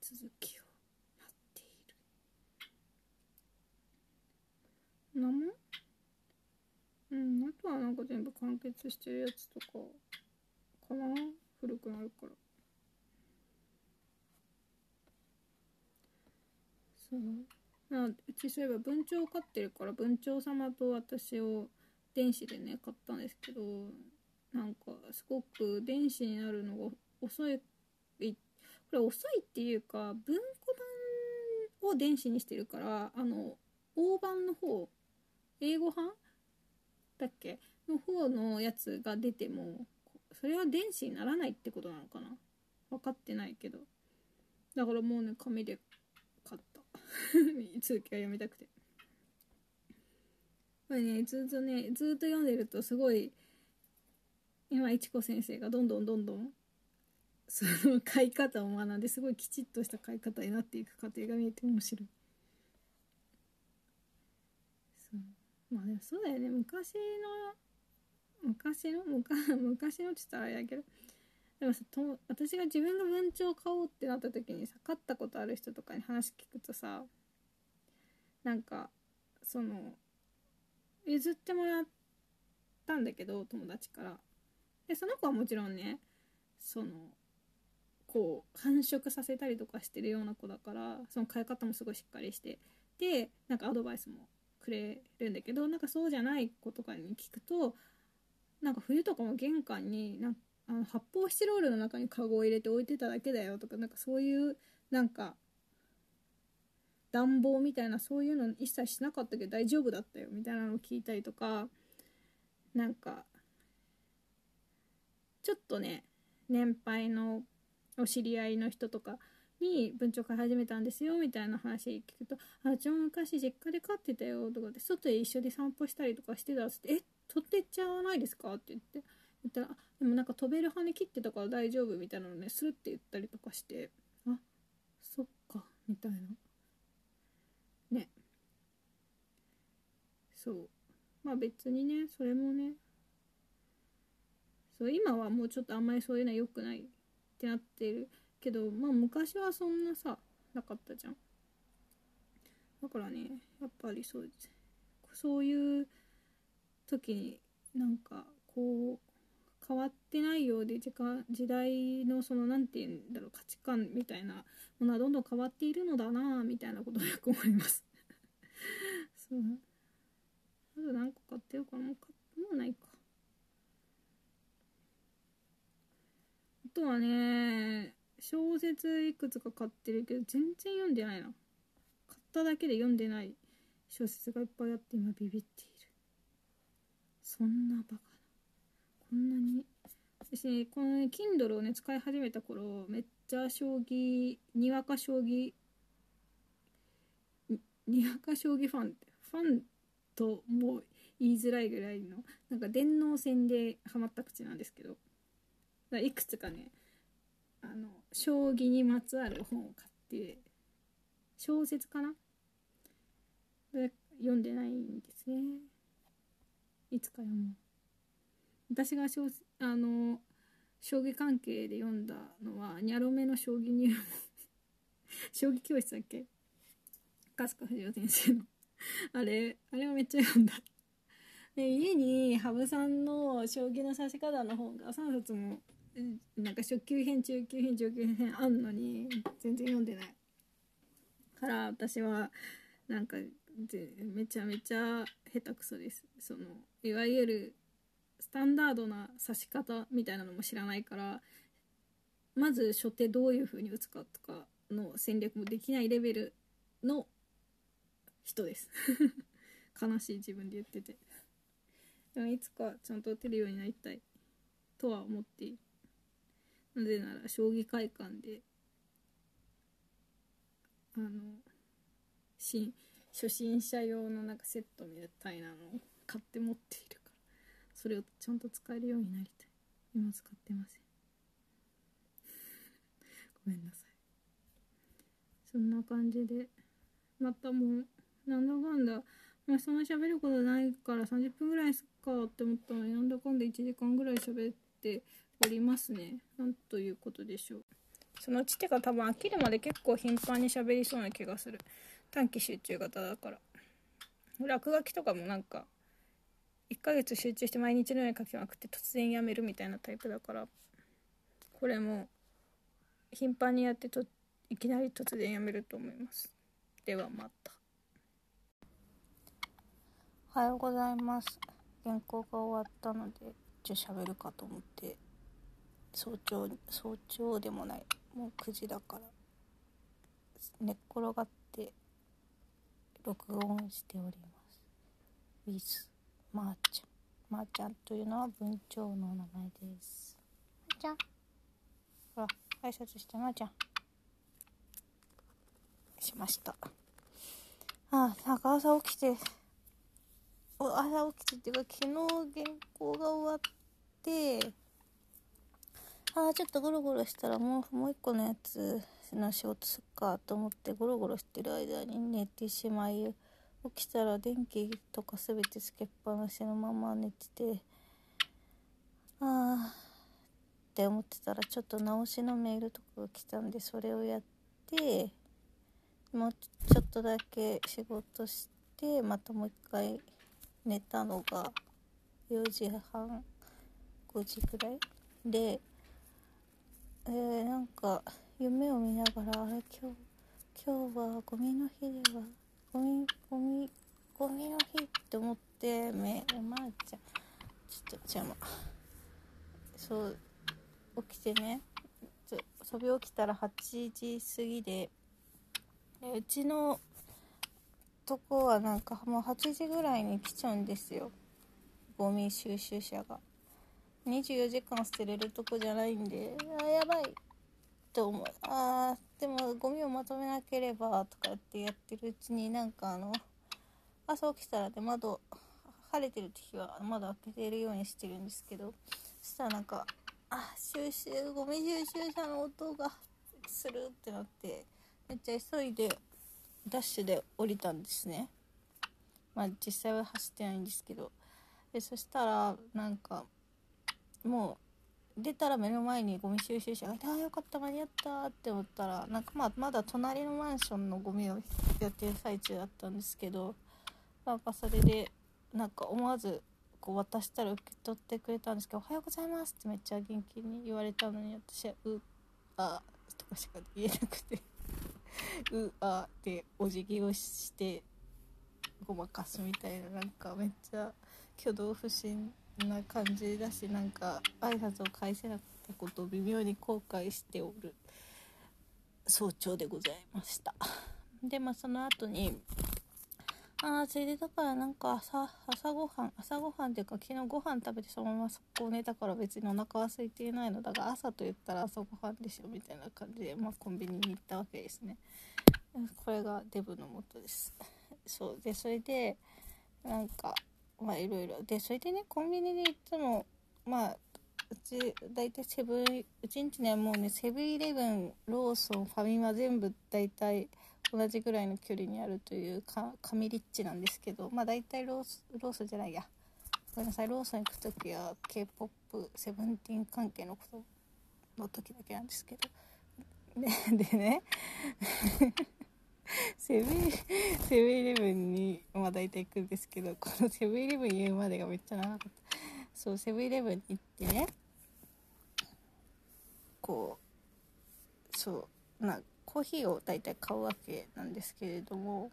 続きを待っているなもうんあとはなんか全部完結してるやつとか。かな？古くなるから。そう。あうちそういえば文鳥を飼ってるから文鳥様と私を電子でね買ったんですけどなんかすごく電子になるのが遅いこれ遅いっていうか文庫版を電子にしてるからあの大判の方英語版？だっけ？の方のやつが出てもそれは電子にならないってことなのかな？分かってないけど。だからもうね紙で買った。続きが読みたくて。これねずっとねずっと読んでるとすごい今いちこ先生がどんどんどんどんその書い方を学んですごいきちっとした書い方になっていく過程が見えて面白いそうまあでもそうだよね。昔の昔の昔のって言ったらあれだけど。でもさと私が自分が文鳥を買おうってなった時にさ買ったことある人とかに話聞くとさなんかその譲ってもらったんだけど友達から。でその子はもちろんねそのこう繁殖させたりとかしてるような子だからその飼い方もすごいしっかりしてでなんかアドバイスもくれるんだけどなんかそうじゃない子とかに聞くとなんか冬とかも玄関になんあの発泡スチロールの中にカゴを入れて置いてただけだよとかなんかそういうなんか暖房みたいなそういうの一切しなかったけど大丈夫だったよみたいなのを聞いたりとかなんかちょっとね年配のお知り合いの人とかに文鳥飼い始めたんですよみたいな話聞くと「あうちも昔実家で飼ってたよ」とかで外で一緒に散歩したりとかしてたっつって「え取ってっちゃわないですか?」って言って。言ったら「でもなんか飛べる羽切ってたから大丈夫」みたいなのねスルって言ったりとかして「あそっか」みたいな。ね。そう。まあ別にねそれもね。そう今はもうちょっとあんまりそういうのは良くないってなってる。けどまあ昔はそんなさなかったじゃん。だからねやっぱりそうそういう時になんかこう変わってないようで時間時代のその何て言うんだろう価値観みたいなものはどんどん変わっているのだなみたいなことをよく思います。(laughs) そう。あと何個買ってるかなもうもうないか。あとはね小説いくつか買ってるけど全然読んでないな。買っただけで読んでない小説がいっぱいあって今ビビっている。そんなバカな。こんなに。私ねこのね Kindle をね使い始めた頃めっちゃ将棋にわか将棋にわか将棋ファンってファンともう言いづらいぐらいのなんか電脳戦でハマった口なんですけど。いくつかねあの将棋にまつわる本を買って小説かな？読んでないんですね。いつか読もう。私が小あの将棋関係で読んだのはニャロメの将棋入門 (laughs) 将棋教室だっけ？春日藤夫先生の。あれあれはめっちゃ読んだ。で家に羽生さんの将棋の指し方の本が3冊もなんか初級編中級編上級編あんのに全然読んでない。から私はなんかめちゃめちゃ下手くそです。そのいわゆるスタンダードな指し方みたいなのも知らないからまず初手どういう風に打つかとかの戦略もできないレベルの人です。(laughs) 悲しい自分で言ってて。でもいつかちゃんと打てるようになりたいとは思っている。なぜなら将棋会館であの新初心者用のなんかセットみたいなのを買って持っているからそれをちゃんと使えるようになりたい。今使ってません。(laughs) ごめんなさい。そんな感じでまたもうなんだかんだまあそんな喋ることないから30分ぐらいすっかって思ったのになんだかんだ1時間ぐらい喋っておりますね。なんということでしょう。そのうちてか多分飽きるまで結構頻繁に喋りそうな気がする。短期集中型だから。落書きとかもなんか1ヶ月集中して毎日のように書きまくって突然やめるみたいなタイプだから。これも頻繁にやってといきなり突然やめると思います。ではまた。おはようございます。原稿が終わったので一応喋るかと思って。早朝早朝でもない。もう9時だから。寝っ転がって録音しております。ウィズまーちゃんまーちゃんというのは文鳥の名前です。まーちゃんほら挨拶してまーちゃんしました。あなんか朝起きて朝起きてっていうか昨日原稿が終わってああちょっとゴロゴロしたらもうもう一個のやつの仕事すっかと思ってゴロゴロしてる間に寝てしまい起きたら電気とか全てつけっぱなしのまま寝ててああって思ってたらちょっと直しのメールとかが来たんでそれをやってもうちょっとだけ仕事してまたもう一回寝たのが4時半5時くらい？でえー、なんか夢を見ながらあれ今日今日はゴミの日ではゴミゴミゴミの日って思ってめまー、あ、ちゃんちょっと邪魔そう起きてね。遊び起きたら8時過ぎででうちのとこはなんかもう8時ぐらいに来ちゃうんですよ。ゴミ収集車が。24時間捨てれるとこじゃないんであやばい。と思う。あーでもゴミをまとめなければとかってやってるうちになんかあの朝起きたらで窓晴れてる時は窓開けてるようにしてるんですけどそしたらなんかあ収集ゴミ収集車の音がするってなってめっちゃ急いでダッシュで降りたんですね。まあ実際は走ってないんですけど。でそしたらなんかもう出たら目の前にゴミ収集車がいてああよかった間に合ったって思ったらなんかまあまだ隣のマンションのゴミをやってる最中だったんですけどなんかそれでなんか思わずこう渡したら受け取ってくれたんですけど「おはようございます」ってめっちゃ元気に言われたのに私は「うあ」とかしか言えなくて「(laughs) うあ」ってお辞儀をしてごまかすみたいななんかめっちゃ挙動不審な感じだしなんか挨拶を返せなかったことを微妙に後悔しておる早朝でございました。(laughs) でまあその後にああそれでだからなんか朝朝ごはん朝ごはんっていうか昨日ご飯食べてそのまま速攻寝たから別にお腹は空いていないのだが朝と言ったら朝ごはんでしょみたいな感じで、まあ、コンビニに行ったわけですね。これがデブのもとです。そう。でそれでなんかまあいろいろ。でそれでねコンビニでいつもまあうち大体セブンうちんちねもうねセブンイレブンローソンファミマ全部大体同じぐらいの距離にあるというか神リッチなんですけどまあ大体ロースローソンじゃないや。ごめんなさいローソン行く時は k p o p セブンティーン関係のことの時だけなんですけど。ででね。セブンセブンイレブンにまあ大体行くんですけどこのセブンイレブン言うまでがめっちゃ長かった。そうセブンイレブンに行ってねこうそうなコーヒーを大体買うわけなんですけれども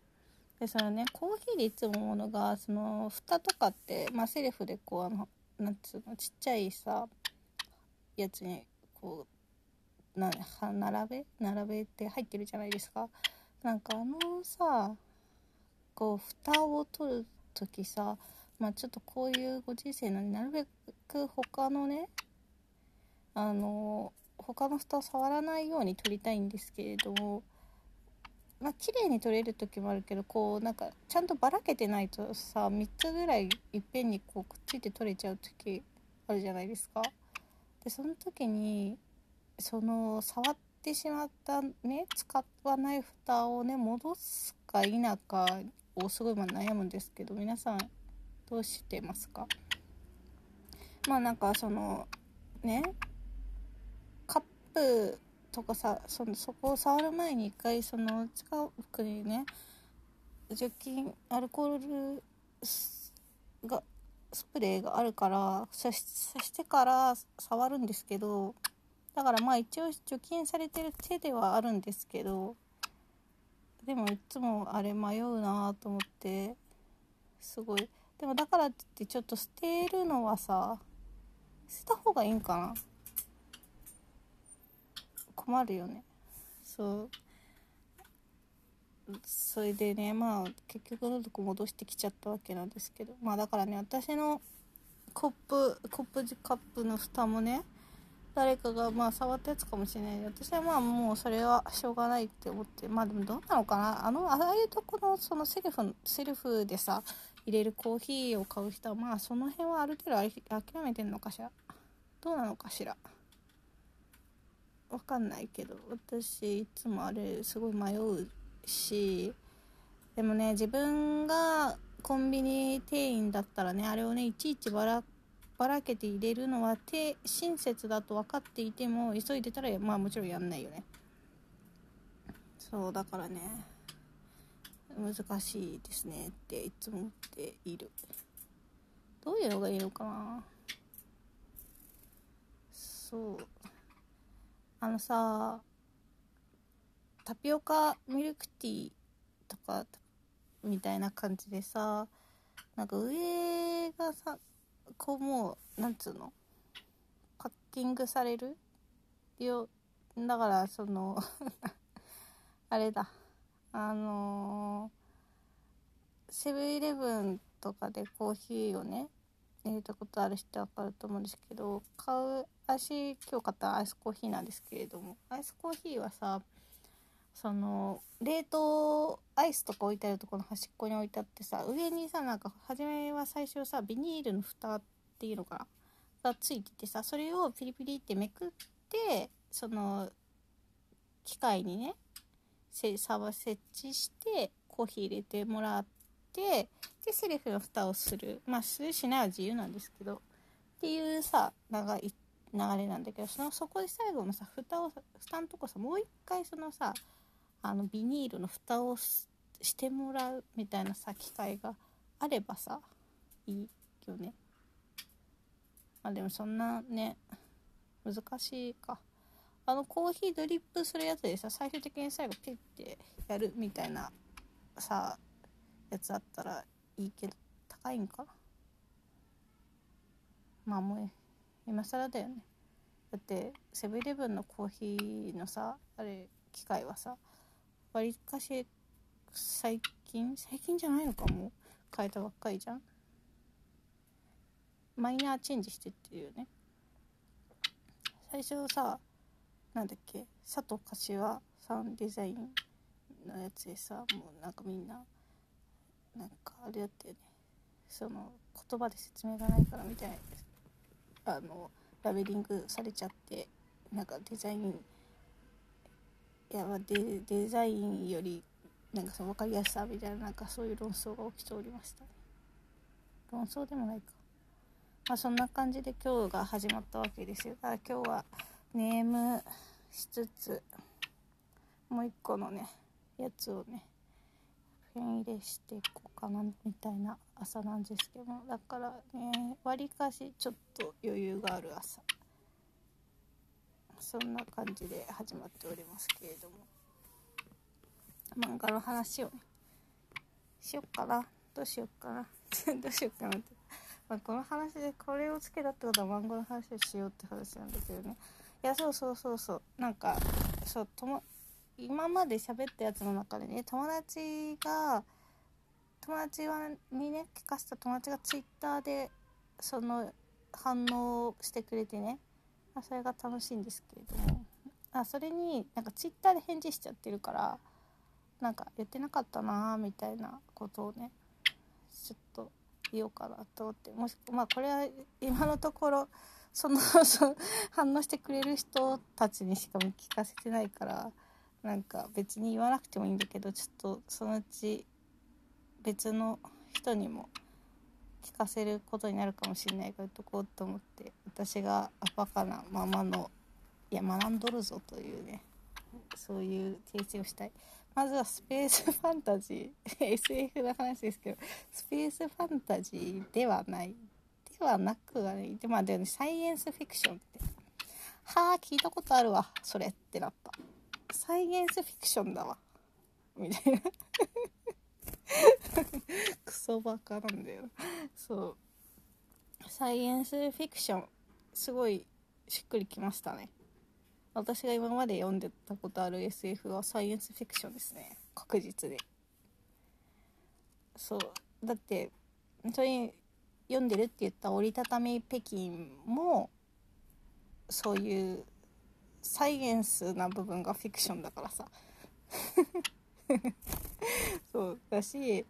でそのねコーヒーでいつも思うのがその蓋とかって、まあ、セルフでこうあのなんつうのちっちゃいさやつにこうな並べ並べて入ってるじゃないですか。なんかあのさこう蓋を取る時さまあちょっとこういうご時世なのになるべく他のねあの他の蓋を触らないように取りたいんですけれどもまあ綺麗に取れる時もあるけどこうなんかちゃんとばらけてないとさ3つぐらいいっぺんにこうくっついて取れちゃう時あるじゃないですか。でその時にその触ってしまったね。使わない蓋をね戻すか否かをすごい悩むんですけど皆さんどうしてますか？まあなんかそのねカップとかさそのそこを触る前に一回その近くにね除菌アルコールがスプレーがあるからさしてから触るんですけどだからまあ一応除菌されてる手ではあるんですけどでもいつもあれ迷うなと思ってすごい。でもだからって言ってちょっと捨てるのはさ捨てた方がいいんかな？困るよね。そう。それでねまあ結局のとこ戻してきちゃったわけなんですけど。まあだからね私のコップコップカップの蓋もね誰かがまあ触ったやつかもしれない。私はまあもうそれはしょうがないって思って。まあでもどうなのかな。あのああいうとこのそのセルフセルフでさ入れるコーヒーを買う人はまあその辺はある程度諦めてんのかしら。どうなのかしら。わかんないけど。私いつもあれすごい迷うし。でもね自分がコンビニ店員だったらねあれをねいちいちばらばらけて入れるのは手親切だと分かっていても急いでたらまあもちろんやんないよね。そうだからね難しいですねっていつも思っている。どういうのがいいのかな。そう。あのさタピオカミルクティーとかみたいな感じでさなんか上がさこうもうなんつうの？パッキングされる？よだからその (laughs) あれだ。あのセブンイレブンとかでコーヒーをね入れたことある人は分かると思うんですけど買う私今日買ったアイスコーヒーなんですけれどもアイスコーヒーはさその冷凍アイスとか置いてあるところの端っこに置いてあってさ上にさなんか初めは最初さビニールの蓋っていうのかな？がついててさそれをピリピリってめくってその機械にねサバ設置してコーヒー入れてもらってでセルフの蓋をする。まあするしないは自由なんですけど。っていうさ長い流れなんだけどそのそこで最後のさ蓋を蓋のとこさもう一回そのさあのビニールの蓋をしてもらうみたいなさ機会があればさいいよね。まあでもそんなね難しいか。あのコーヒードリップするやつでさ最終的に最後ピッてやるみたいなさやつあったらいいけど高いんか？まあもう今更だよね。だってセブンイレブンのコーヒーのさあれ機械はさわりかし最近最近じゃないのかも。変えたばっかりじゃん。マイナーチェンジしてっていうね。最初さなんだっけ佐藤柏さんデザインのやつでさもうなんかみんななんかあれだったよね。その言葉で説明がないからみたいなあのラベリングされちゃってなんかデザインやデデザインよりなんかその分かりやすさみたいななんかそういう論争が起きておりましたね。論争でもないか。まあそんな感じで今日が始まったわけですよ。だから今日はネームしつつもう一個のねやつをねペン入れしていこうかなみたいな朝なんですけどだからねわりかしちょっと余裕がある朝。そんな感じで始まっておりますけれども。漫画の話をねしよっかな。どうしよっかな。(laughs) どうしよっかなって、ま、この話でこれをつけたってことは漫画の話をしようって話なんだけどね。いやそうそうそうそう。なんかそうとも今まで喋ったやつの中でね友達が友達はにね聞かせた友達がツイッターでその反応してくれてねあそれが楽しいんですけれども。あそれになんかツイッターで返事しちゃってるからなんか言ってなかったなーみたいなことをねちょっと言おうかなと思って。もしまあこれは今のところその (laughs) 反応してくれる人たちにしかも聞かせてないからなんか別に言わなくてもいいんだけどちょっとそのうち別の人にも聞かせることになるかもしれないからとこうと思って私がアバカなままのいや学んどるぞというねそういう訂正をしたい。まずはスペースファンタジー。SF の話ですけどスペースファンタジーではない。ではなくはねでまあでも、ね、サイエンスフィクションって。はあ聞いたことあるわそれってなった。サイエンスフィクションだわ。みたいな。(laughs) クソバカなんだよ。そう。サイエンスフィクションすごいしっくりきましたね。私が今まで読んでたことある SF はサイエンスフィクションですね。確実で。そう。だってそれ読んでるって言った折りたたみ北京もそういうサイエンスな部分がフィクションだからさ。(laughs) (laughs) そうだし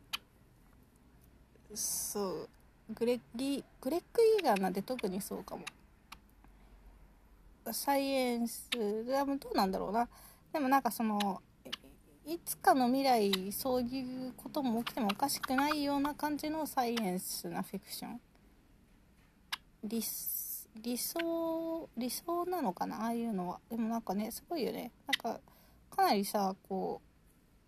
そうグレッギグレッグ・イーガーなんて特にそうかも。サイエンスでもどうなんだろうな。でもなんかそのいつかの未来そういうことも起きてもおかしくないような感じのサイエンスなフィクション。理理想理想なのかな？ああいうのは。でもなんかねすごいよね。なんかかなりさこう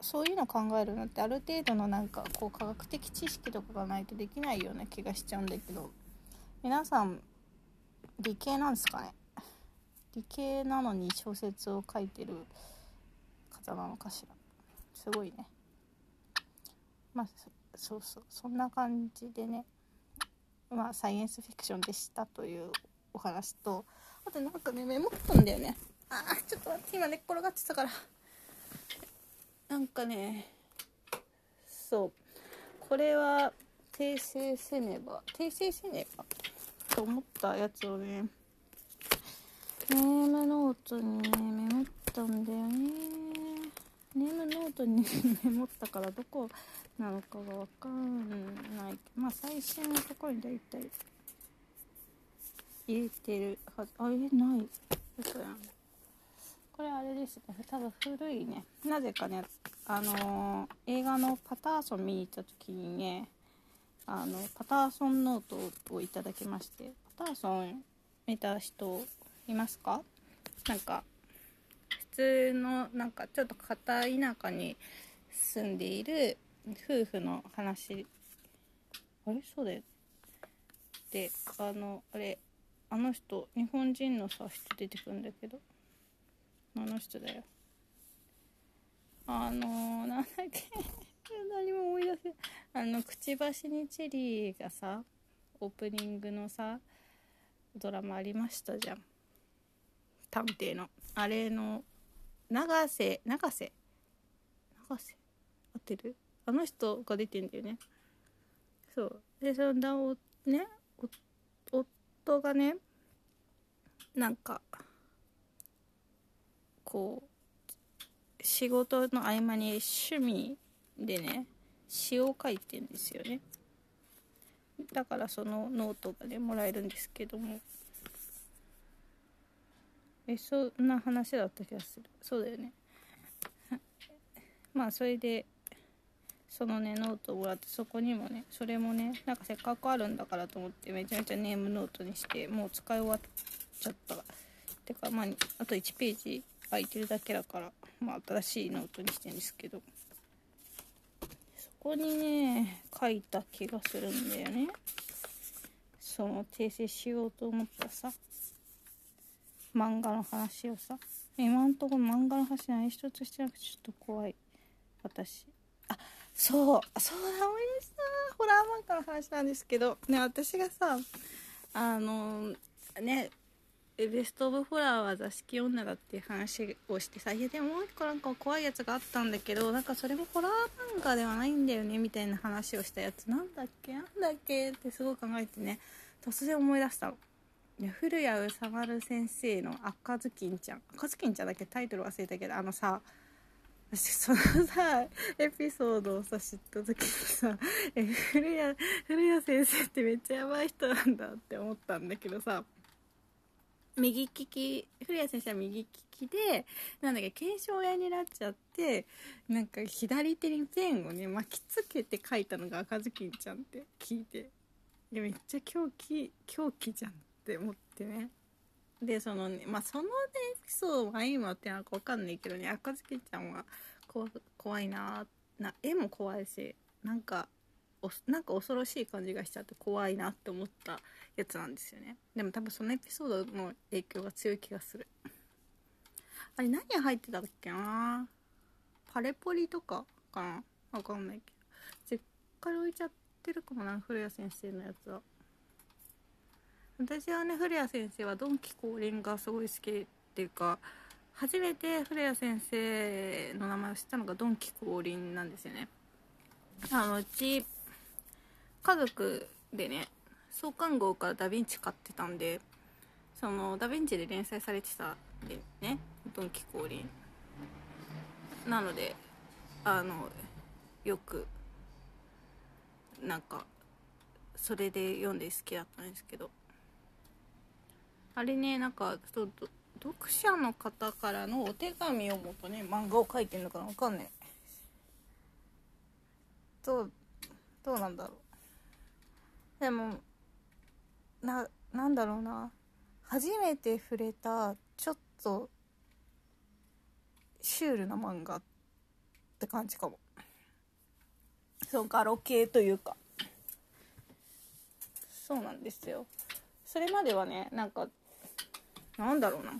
そういうの考えるのってある程度のなんかこう科学的知識とかがないとできないような気がしちゃうんだけど皆さん理系なんですかね？理系なのに小説を書いてる方なのかしら？すごいね。まあそうそうそんな感じでね。まあサイエンスフィクションでしたというお話とあとなんかねメモったんだよね。あーちょっと待って今寝っ転がってたから。なんかねそう。これは訂正せねば訂正せねばと思ったやつをねネームノートにねメモったんだよね。ネームノートにメモったからどこなのかがわかんない。まあ最新のところに大体入れてるはずあえない。嘘やん。これあれですね。多分古いね。なぜかねあのー、映画のパターソン見に行った時にねあのパターソンノートをいただきましてパターソン見た人いますか？なんか普通のなんかちょっと片田舎に住んでいる夫婦の話。あれ？そうだよ。であのあれあの人日本人のさ人出てくるんだけど。あの人だよ。あのー、なんだっけ。(laughs) 何も思い出せあのくちばしにチェリーがさオープニングのさドラマありましたじゃん。探偵の。あれの永瀬永瀬？永瀬？合ってる？あの人が出てんだよね。そう。でそんなおね夫がねなんかこう仕事の合間に趣味でね詩を書いてんですよね。だからそのノートがねもらえるんですけども。えそんな話だった気がする。そうだよね。(laughs) まあそれでそのねノートをもらってそこにもねそれもねなんかせっかくあるんだからと思ってめちゃめちゃネームノートにしてもう使い終わっちゃった。てかまああと1ページ空いてるだけだからまあ新しいノートにしてるんですけど。そこにね書いた気がするんだよね。その訂正しようと思ったさ。漫画の話をさ。今んとこ漫画の話何一つしてなくてちょっと怖い。私。あそう。そうだ思い出した。ホラー漫画の話なんですけど。ね私がさあのねベスト・オブ・ホラーは座敷女だっていう話をしてさいやでももう一個なんか怖いやつがあったんだけどなんかそれもホラー漫画ではないんだよねみたいな話をしたやつなんだっけ？なんだっけ？ってすごい考えてね。突然思い出したの。古谷宇佐丸先生の赤ずきんちゃん。赤ずきんちゃんだけ？タイトル忘れたけどあのさ私そのさエピソードをさ知った時にさえ古谷古谷先生ってめっちゃやばい人なんだって思ったんだけどさ。右利き古谷先生は右利きでなんだっけ腱鞘炎になっちゃってなんか左手にペンをね巻きつけて書いたのが赤ずきんちゃんって聞いていやめっちゃ狂気狂気じゃんって思ってね。でそのねまあそのエピソードが今ってなんかわかんないけどね赤ずきんちゃんは怖いなな絵も怖いしなんかなんか恐ろしい感じがしちゃって怖いなって思ったやつなんですよね。でも多分そのエピソードの影響が強い気がする。あれ何入ってたっけな？パレポリとかかな？わかんないけど。実家に置いちゃってるかもな古谷先生のやつは。私はね古谷先生はドンキ降臨がすごい好きっていうか初めて古谷先生の名前を知ったのがドンキ降臨なんですよね。あのうち家族でね創刊号からダヴィンチ買ってたんでそのダ・ヴィンチで連載されてたんでねドンキ降臨なのであのよくなんかそれで読んで好きだったんですけど。あれねなんかそう読者の方からのお手紙をもとね漫画を描いてるのかなわかんない。どうどうなんだろう。でもななんだろうな。初めて触れたちょっとシュールな漫画って感じかも。そうガロ系というか。そうなんですよ。それまではねなんかなんだろうな。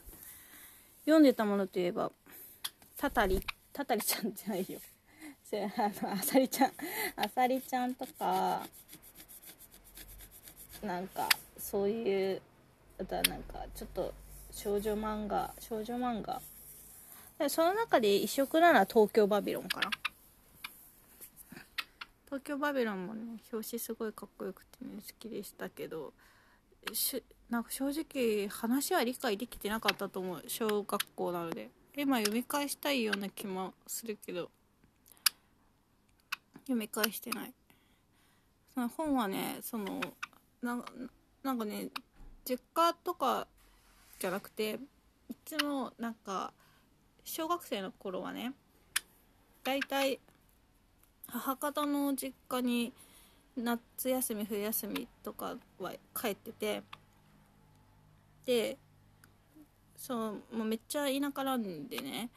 読んでたものといえばたたりたたりちゃんじゃないよ。あのあさりちゃん。あさりちゃんとかなんかそういうあとはなんかちょっと少女漫画少女漫画。その中で異色なのは東京バビロンかな。東京バビロンもね表紙すごいかっこよくてね好きでしたけどしなんか正直話は理解できてなかったと思う。小学校なので。今読み返したいような気もするけど。読み返してない。その本はねそのなんかね実家とかじゃなくていつもなんか小学生の頃はね大体母方の実家に夏休み冬休みとかは帰っててでそうもうめっちゃ田舎なんでね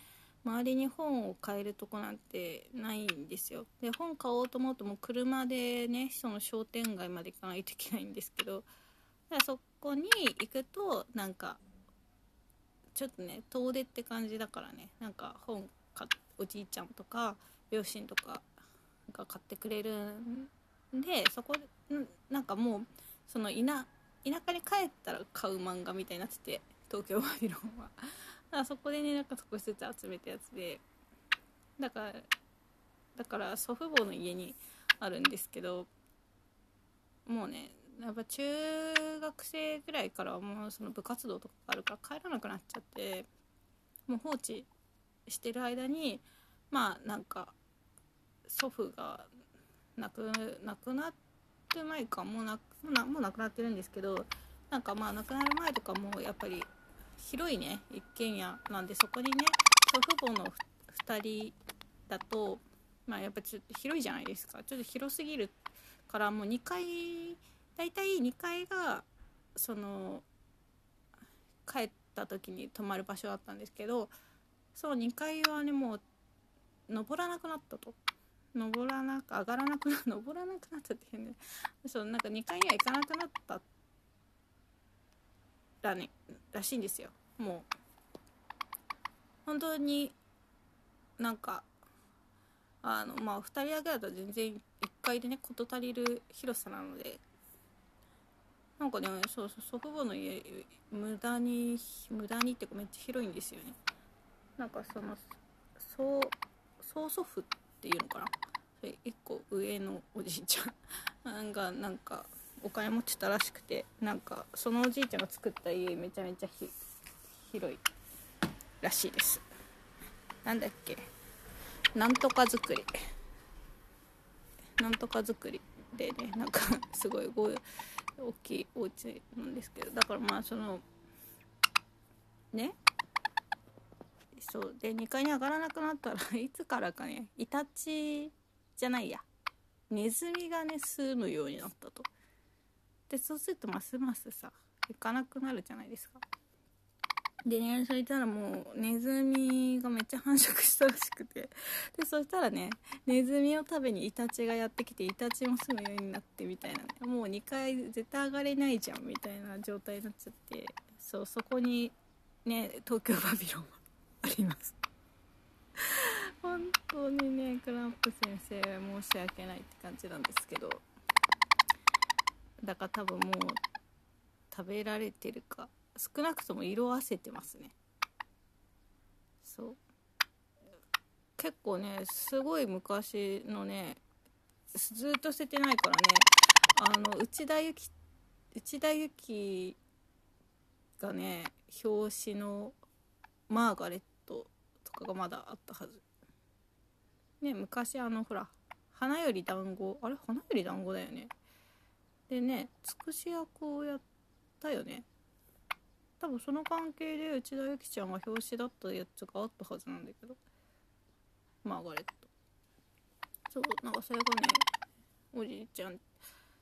周りに本を買えるとこなんてないんですよ。で本買おうと思うともう車でねその商店街まで行かないといけないんですけどだからそこに行くとなんかちょっとね遠出って感じだからねなんか本かおじいちゃんとか両親とかが買ってくれるんでそこなんかもうその田田舎に帰ったら買う漫画みたいになってて東京バビロンは。だそこでねなんか少しずつ集めたやつで。だからだから祖父母の家にあるんですけどもうねやっぱ中学生ぐらいからもうその部活動とかあるから帰らなくなっちゃってもう放置してる間にまあなんか祖父が亡く亡くなって前かもうなもう亡くなってるんですけどなんかまあ亡くなる前とかもやっぱり広いね一軒家。なんでそこにね祖父母の2人だとまあやっぱちょっと広いじゃないですか。ちょっと広すぎるからもう2階大体2階がその帰った時に泊まる場所だったんですけどその2階はねもう登らなくなったと。登らなく上がらなくな (laughs) 登らなくなったって変でそうなんか2階には行かなくなったらねらしいんですよ。もう。本当になんかあのまあ2人だけだと全然1階でね事足りる広さなので。なんかねそうそう祖父母の家無駄に無駄にってめっちゃ広いんですよね。なんかその曽曽祖父っていうのかな。それ1個上のおじいちゃん。が (laughs) なんかお金持ってたらしくてなんかそのおじいちゃんが作った家めちゃめちゃ広いらしいです。なんだっけ？なんとか作り。なんとか作りでねなんか (laughs) すごい大きいお家なんですけどだからまあそのね？そう。で2階に上がらなくなったら (laughs) いつからかねイタチじゃないや。ネズミがね住むようになったと。でそうするとますますさ行かなくなるじゃないですか。でねそしたらもうネズミがめっちゃ繁殖したらしくて。でそしたらねネズミを食べにイタチがやってきてイタチも住むようになってみたいな。ねもう2回絶対上がれないじゃんみたいな状態になっちゃって。そうそこにね東京バビロンはあります。(laughs) 本当にねクランプ先生申し訳ないって感じなんですけど。だから多分もう食べられてるか少なくとも色あせてますね。そう。結構ねすごい昔のねずっと捨ててないからねあの内田有紀内田有紀かね表紙のマーガレットとかがまだあったはず。ね昔あのほら花より団子あれ花より団子だよね。でねつくし役をやったよね。多分その関係で内田有紀ちゃんが表紙だったやつがあったはずなんだけど。マーガレット。そうなんかそれがねおじいちゃん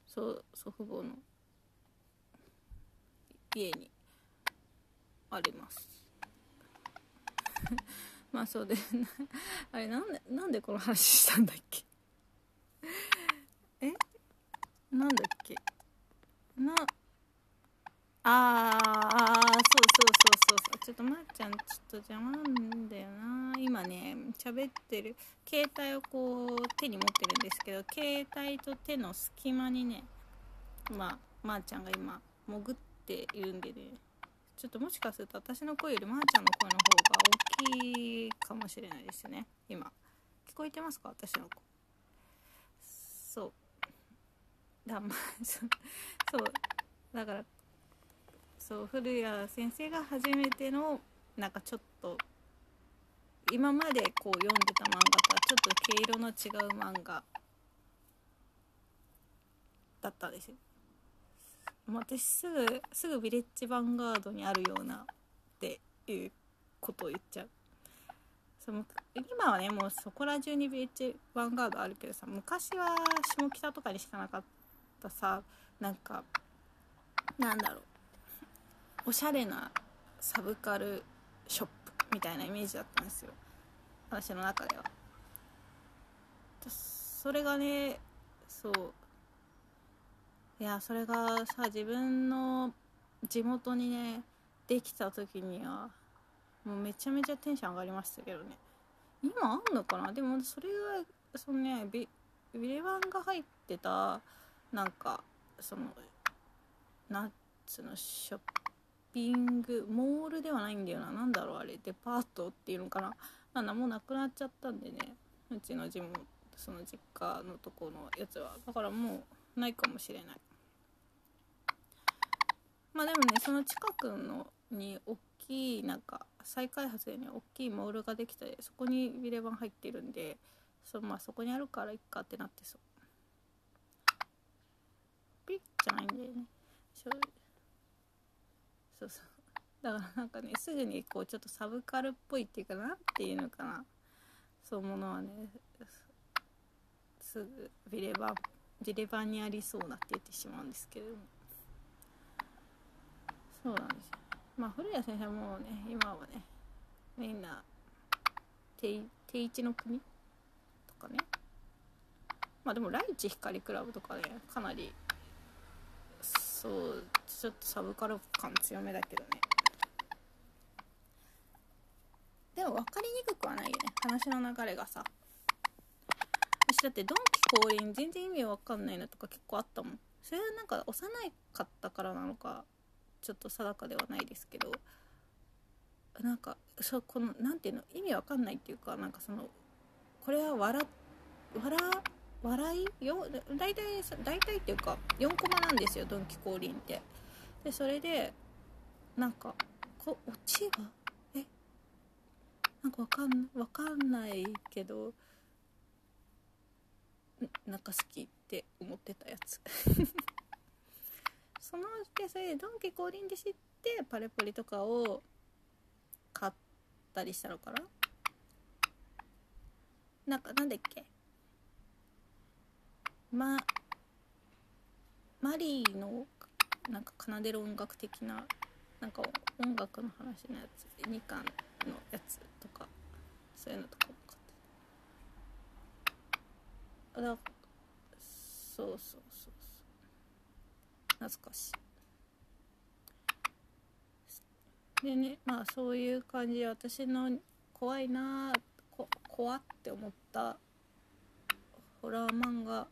そう祖父母の家にあります。(laughs) まあそうで (laughs) あれなんでなんでこの話したんだっけ？(laughs) え？なんだっけ？なあーあそうそうそうそうそう。ちょっとまー、ちゃんちょっと邪魔なんだよな。今ね喋ってる携帯をこう手に持ってるんですけど携帯と手の隙間にねまあまー、ちゃんが今潜っているんでね。ちょっともしかすると私の声よりまー、ちゃんの声の方が大きいかもしれないですね。今。聞こえてますか？私の声。そう。だま (laughs) そうだからそう古谷先生が初めてのなんかちょっと今までこう読んでた漫画とはちょっと毛色の違う漫画だったんですよ。私すぐすぐヴィレッジヴァンガードにあるようなっていうことを言っちゃう。その今はねもうそこら中にヴィレッジヴァンガードあるけどさ昔は下北とかにしかなかったさなんかなんだろう。おしゃれなサブカルショップみたいなイメージだったんですよ。私の中では。それがねそう。いやそれがさ自分の地元にねできた時にはもうめちゃめちゃテンション上がりましたけどね。今あんのかな？でもそれがそのねビビレバンが入ってたなんかそのナッツのショッピングモールではないんだよな。何だろうあれ。デパートっていうのかな。なんだもうなくなっちゃったんでね。うちの地元その実家のとこのやつは。だからもうないかもしれない。まあでもねその近くのに大きいなんか再開発でね。大きいモールができてそこにビレバン入ってるんでそ,、まあ、そこにあるからいっかってなってそうじゃないんだよね。そうそう。だからなんかねすぐにこうちょっとサブカルっぽいっていうかなんていうのかな。そういうものはねすぐビレバビレバにありそうなって言ってしまうんですけれど。もそうなんですよ。まあ古谷先生もね今はねみんな定定一の国？とかね。まあでもライチ光クラブとかねかなりそうちょっとサブカル感強めだけどね。でも分かりにくくはないよね。話の流れがさ。私だってドンキ降臨全然意味わかんないのとか結構あったもん。それはなんか幼かったからなのかちょっと定かではないですけど。なんかそうこの何ていうの？意味わかんないっていうかなんかそのこれは笑笑笑いよ大体大体っていうか4コマなんですよドンキ降臨って。でそれでなんかこオチは？え？なんかわかんわかんないけどなんか好きって思ってたやつ。(laughs) そのでそれでドンキ降臨で知ってパレポリとかを買ったりしたのかな？なんかなんだっけ？まマリーのなんか奏でる音楽的ななんか音楽の話のやつ2巻のやつとかそういうのとかも買ってそうそうそうそう。懐かしい。でねまあそういう感じで私の怖いなこ怖って思ったホラー漫画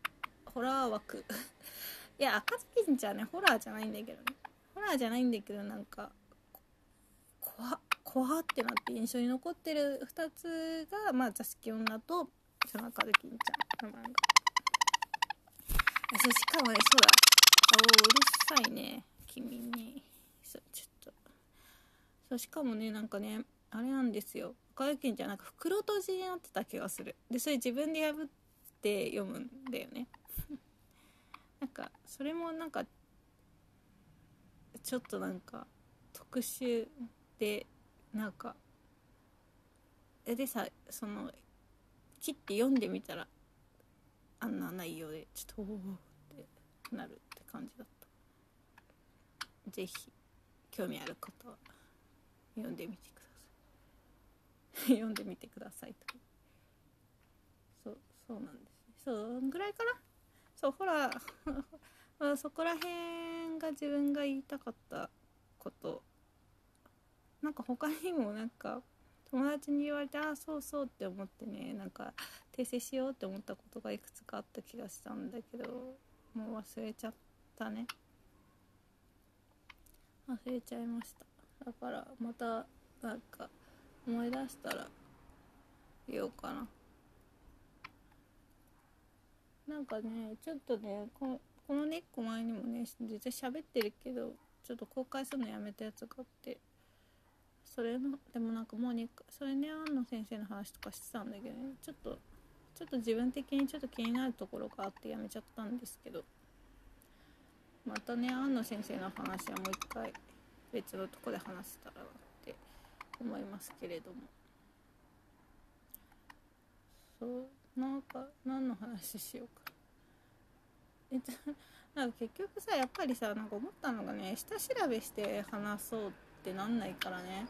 ホラー枠。(laughs) いや赤ずきんちゃんねホラーじゃないんだけどね。ホラーじゃないんだけどなんか怖怖ってなって印象に残ってる2つがまあ座敷女とその赤ずきんちゃんの漫画。そうしかもねそうだおうるさいね君に。そうちょっと。そうしかもねなんかねあれなんですよ。岡田健じゃなんか袋閉じになってた気がする。でそれ自分で破って読むんだよね。なんかそれもなんかちょっとなんか特殊でなんかでさその切って読んでみたらあんな内容でちょっとおおってなるって感じだった。ぜひ興味ある方は読んでみてください。(laughs) 読んでみてくださいとそうそうなんですね。そうぐらいかな。そうほら (laughs) そこら辺が自分が言いたかったこと。なんか他にもなんか友達に言われてああそうそうって思ってねなんか訂正しようって思ったことがいくつかあった気がしたんだけどもう忘れちゃったね。忘れちゃいました。だからまたなんか思い出したら言おうかな。なんかねちょっとねここのね1個前にもね実際喋ってるけどちょっと公開するのやめたやつがあってそれのでもなんかもうねそれね安野先生の話とかしてたんだけどねちょっとちょっと自分的にちょっと気になるところがあってやめちゃったんですけどまたね安野先生の話はもう一回別のとこで話せたらなって思いますけれども。そう。なんか何の話しようか。え (laughs) なんか結局さやっぱりさなんか思ったのがね下調べして話そうってなんないからね。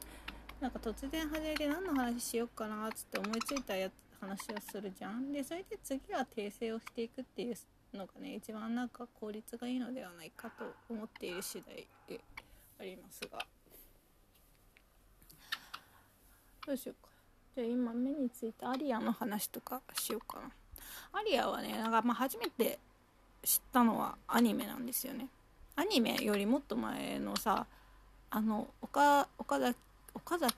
なんか突然始めて何の話しようかなっつって思いついたやつ話をするじゃん。でそれで次は訂正をしていくっていうのがね一番なんか効率がいいのではないかと思っている次第でありますが。どうしようか。じゃあ今目についたアリアの話とかしようかな。アリアはねなんかまあ初めて知ったのはアニメなんですよね。アニメよりもっと前のさあの岡岡崎岡崎？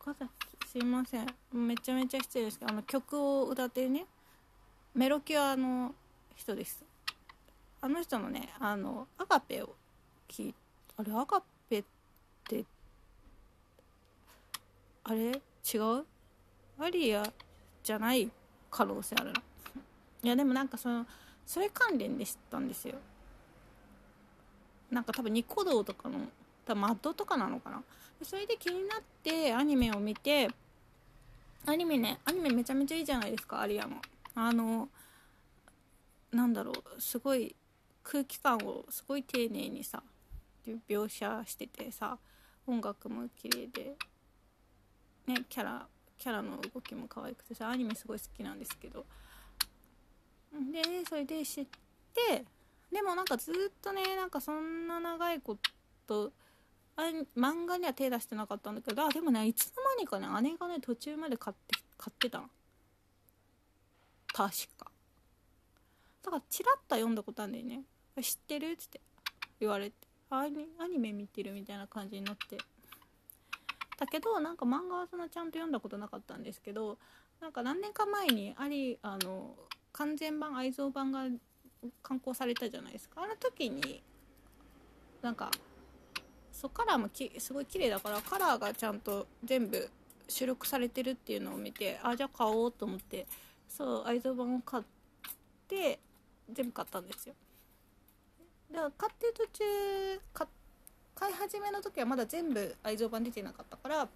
岡崎？すいません。めちゃめちゃ失礼ですけどあの曲を歌ってるねメロキュアの人です。あの人のねあのアガペを聞いあれアガペってあれ？違う？アリアじゃない可能性あるないやでもなんかそのそれ関連で知ったんですよ。なんか多分ニコ動とかの多分マッドとかなのかな。それで気になってアニメを見てアニメねアニメめちゃめちゃいいじゃないですかアリアの。あのなんだろうすごい空気感をすごい丁寧にさ描写しててさ音楽も綺麗でねキャラキャラの動きも可愛くてさアニメすごい好きなんですけど。でそれで知ってでもなんかずっとねなんかそんな長いことあ漫画には手出してなかったんだけどあでもねいつの間にかね姉がね途中まで買って買ってたの。確か。だからチラッと読んだことあるんだよね。知ってる？っつって言われて。アニアニメ見てるみたいな感じになって。だけどなんか漫画はそんなちゃんと読んだことなかったんですけどなんか何年か前にありあの完全版愛蔵版が刊行されたじゃないですか。あの時になんかそうカラーもきすごい綺麗だからカラーがちゃんと全部収録されてるっていうのを見てあじゃあ買おうと思ってそう愛蔵版を買って全部買ったんですよ。買ってる途中買買い始めの時はまだ全部愛蔵版出てなかったから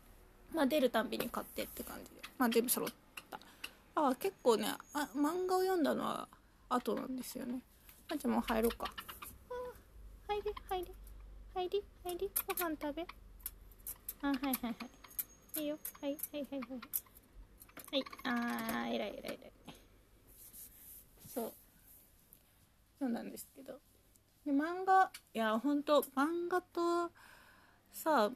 まあ出るたんびに買ってって感じで。まあ全部揃った。あ結構ねあ漫画を読んだのは後なんですよね。あじゃあもう入ろうか。入り入り入り入り。ご飯食べ。あはいはいはい。いいよ。はいはいはいはい。はいあー偉い偉い偉い。そう。そうなんですけど。で漫画いやほんと漫画とさ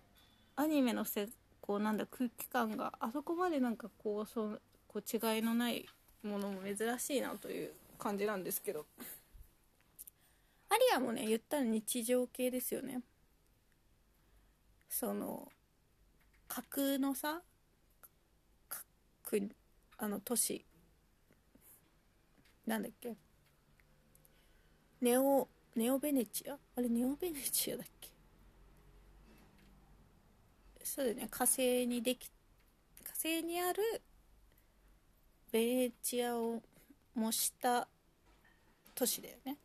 アニメのせこうなんだ空気感があそこまでなんかこうそうこう違いのないものも珍しいなという感じなんですけど。アリアもね言ったら日常系ですよね。その架空のさくあの都市。なんだっけ。ネオネオベネチア？あれネオベネチアだっけ？そうだよね。火星にでき火星にあるベネチアを模した都市だよね。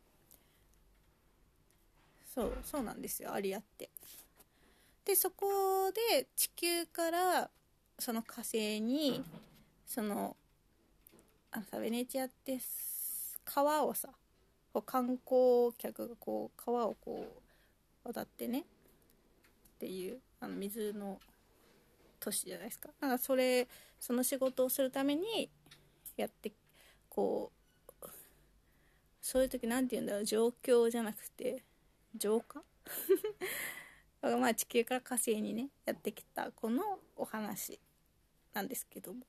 そうそうなんですよ。アリアって。でそこで地球からその火星にそのあのさベネチアって川をさ観光客がこう川をこう渡ってね。っていうあの水の都市じゃないですか。だからそれその仕事をするためにやってこうそういう時何て言うんだろう状況じゃなくて浄化？(laughs) まあ地球から火星にねやってきたこのお話なんですけども。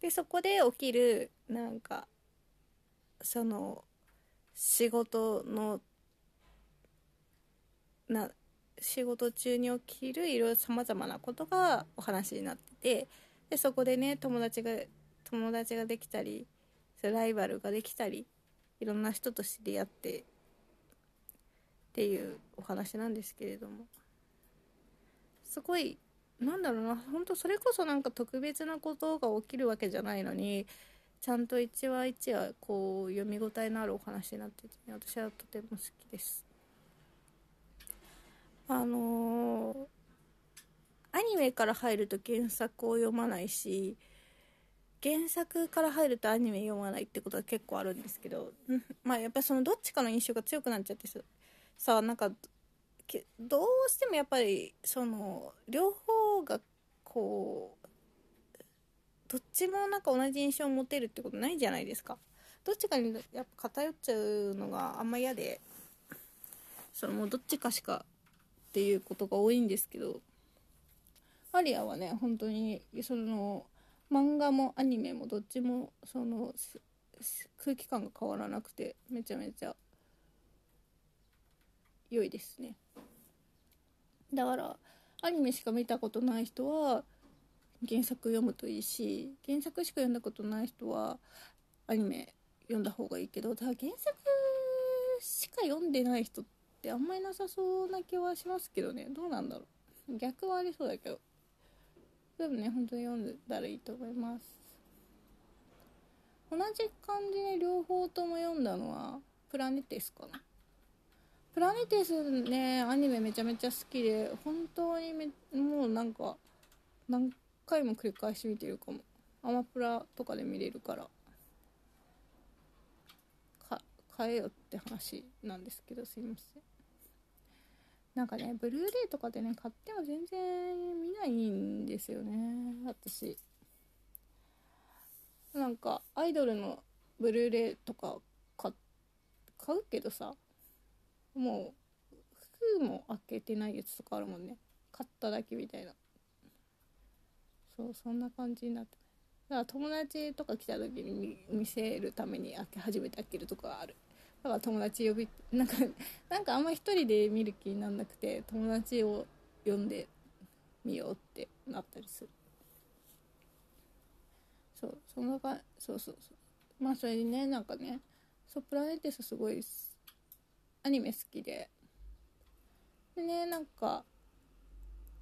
でそこで起きるなんかその仕事のな仕事中に起きるいろいろさまざまなことがお話になっててでそこでね友達が友達ができたりライバルができたりいろんな人と知り合ってっていうお話なんですけれども。すごいなんだろうな本当それこそなんか特別なことが起きるわけじゃないのにちゃんと一話一話こう読み応えのあるお話になってて、私はとても好きです。あのー、アニメから入ると原作を読まないし原作から入るとアニメ読まないってことは結構あるんですけど、まあやっぱそのどっちかの印象が強くなっちゃってさあなんかどうしてもやっぱりその両方がこうどっちもなんか同じ印象を持てるってことないじゃないですか。どっちかにやっぱ偏っちゃうのがあんま嫌でそのもうどっちかしかっていうことが多いんですけどアリアはね本当にその漫画もアニメもどっちもその空気感が変わらなくてめちゃめちゃ良いですね。だからアニメしか見たことない人は原作読むといいし原作しか読んだことない人はアニメ読んだ方がいいけどただ原作しか読んでない人ってあんまりなさそうな気はしますけどね。どうなんだろう。逆はありそうだけど。でもね本当に読んだらいいと思います。同じ感じで両方とも読んだのはプラネティスかな。プラネティスねアニメめちゃめちゃ好きで本当にめもうなんか何回も繰り返し見てるかも。アマプラとかで見れるから。買えよって話なんですけどすいません。なんかねブルーレイとかでね買っても全然見ないんですよね。私。なんかアイドルのブルーレイとか買買うけどさもう封も開けてないやつとかあるもんね。買っただけみたいな。そうそんな感じになってだから友達とか来た時に見せるために開け始めて開けるとかある。だから友達呼びなんか (laughs) なんかあんま一人で見る気になんなくて友達を呼んでみようってなったりする。そうそのかそうそうそう。まあそれにねなんかねそうプラネテスすごいアニメ好きで。でねなんか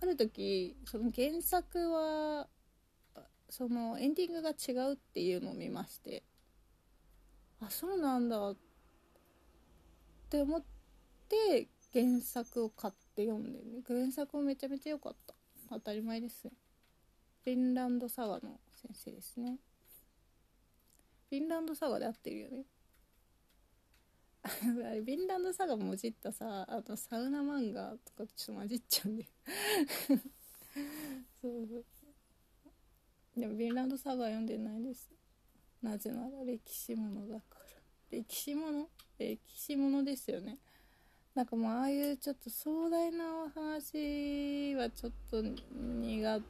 ある時その原作はそのエンディングが違うっていうのを見ましてあそうなんだって思って原作を買って読んでね。原作もめちゃめちゃ良かった。当たり前ですねフィンランドサガの先生ですね。フィンランドサガで合ってるよね。(laughs) あれフィンランドサガもじったさあとサウナ漫画とかちょっと混じっちゃうんで。(laughs) そう。でもフィンランドサガ読んでないです。なぜなら歴史ものだから。歴史もの？歴史ものですよね。なんかもうああいうちょっと壮大なお話はちょっと苦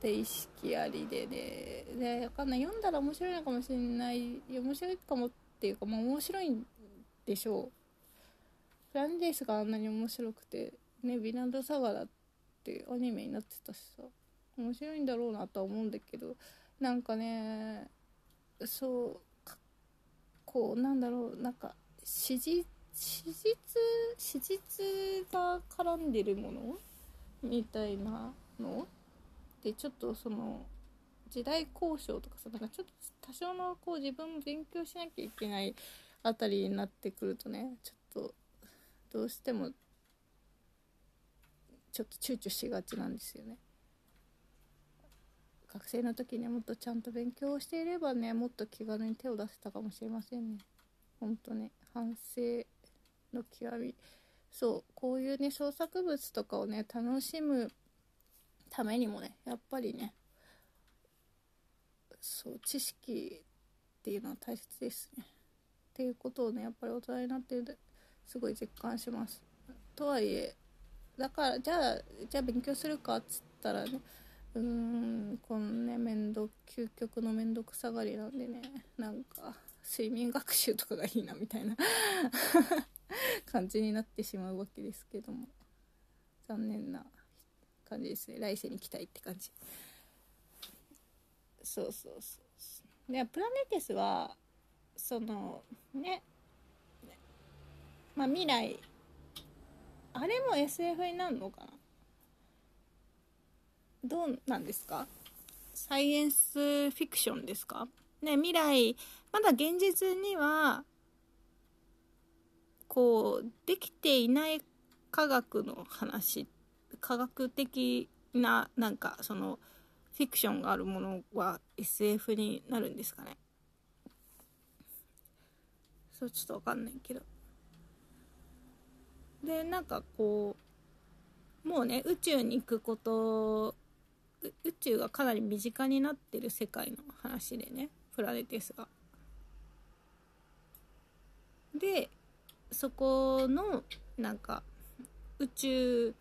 手意識ありでね。でわかんない。読んだら面白いのかもしれない。面白いかもっていうかまあ面白いんでしょう。フランデースがあんなに面白くてねヴィランドサガだってアニメになってたしさ面白いんだろうなとは思うんだけどなんかねそうこうなんだろうなんか史実史実史実が絡んでるもの？みたいなの？でちょっとその時代交渉とかさなんかちょっと多少のこう自分も勉強しなきゃいけないあたりになってくるとねちょっとどうしてもちょっと躊躇しがちなんですよね。学生の時にもっとちゃんと勉強をしていればねもっと気軽に手を出せたかもしれませんね。本当ね反省の極みそうこういうね創作物とかをね楽しむためにもねやっぱりねそう知識っていうのは大切ですねっていうことをねやっぱり大人になってすごい実感します。とはいえだからじゃあじゃあ勉強するかっつったらねうーんこのね面倒究極の面倒くさがりなんでねなんか睡眠学習とかがいいなみたいな (laughs) 感じになってしまうわけですけども。残念な感じですね。来世に期待って感じ。そうそうそう。でプラネテスはそのね。まあ未来。あれも SF になるのかな？どうなんですか？サイエンスフィクションですか？ね未来。まだ現実にはこうできていない科学の話。科学的ななんかそのフィクションがあるものは SF になるんですかね？そうちょっとわかんないけど。でなんかこうもうね宇宙に行くこと宇宙がかなり身近になってる世界の話でねプラネテスが。でそこのなんか宇宙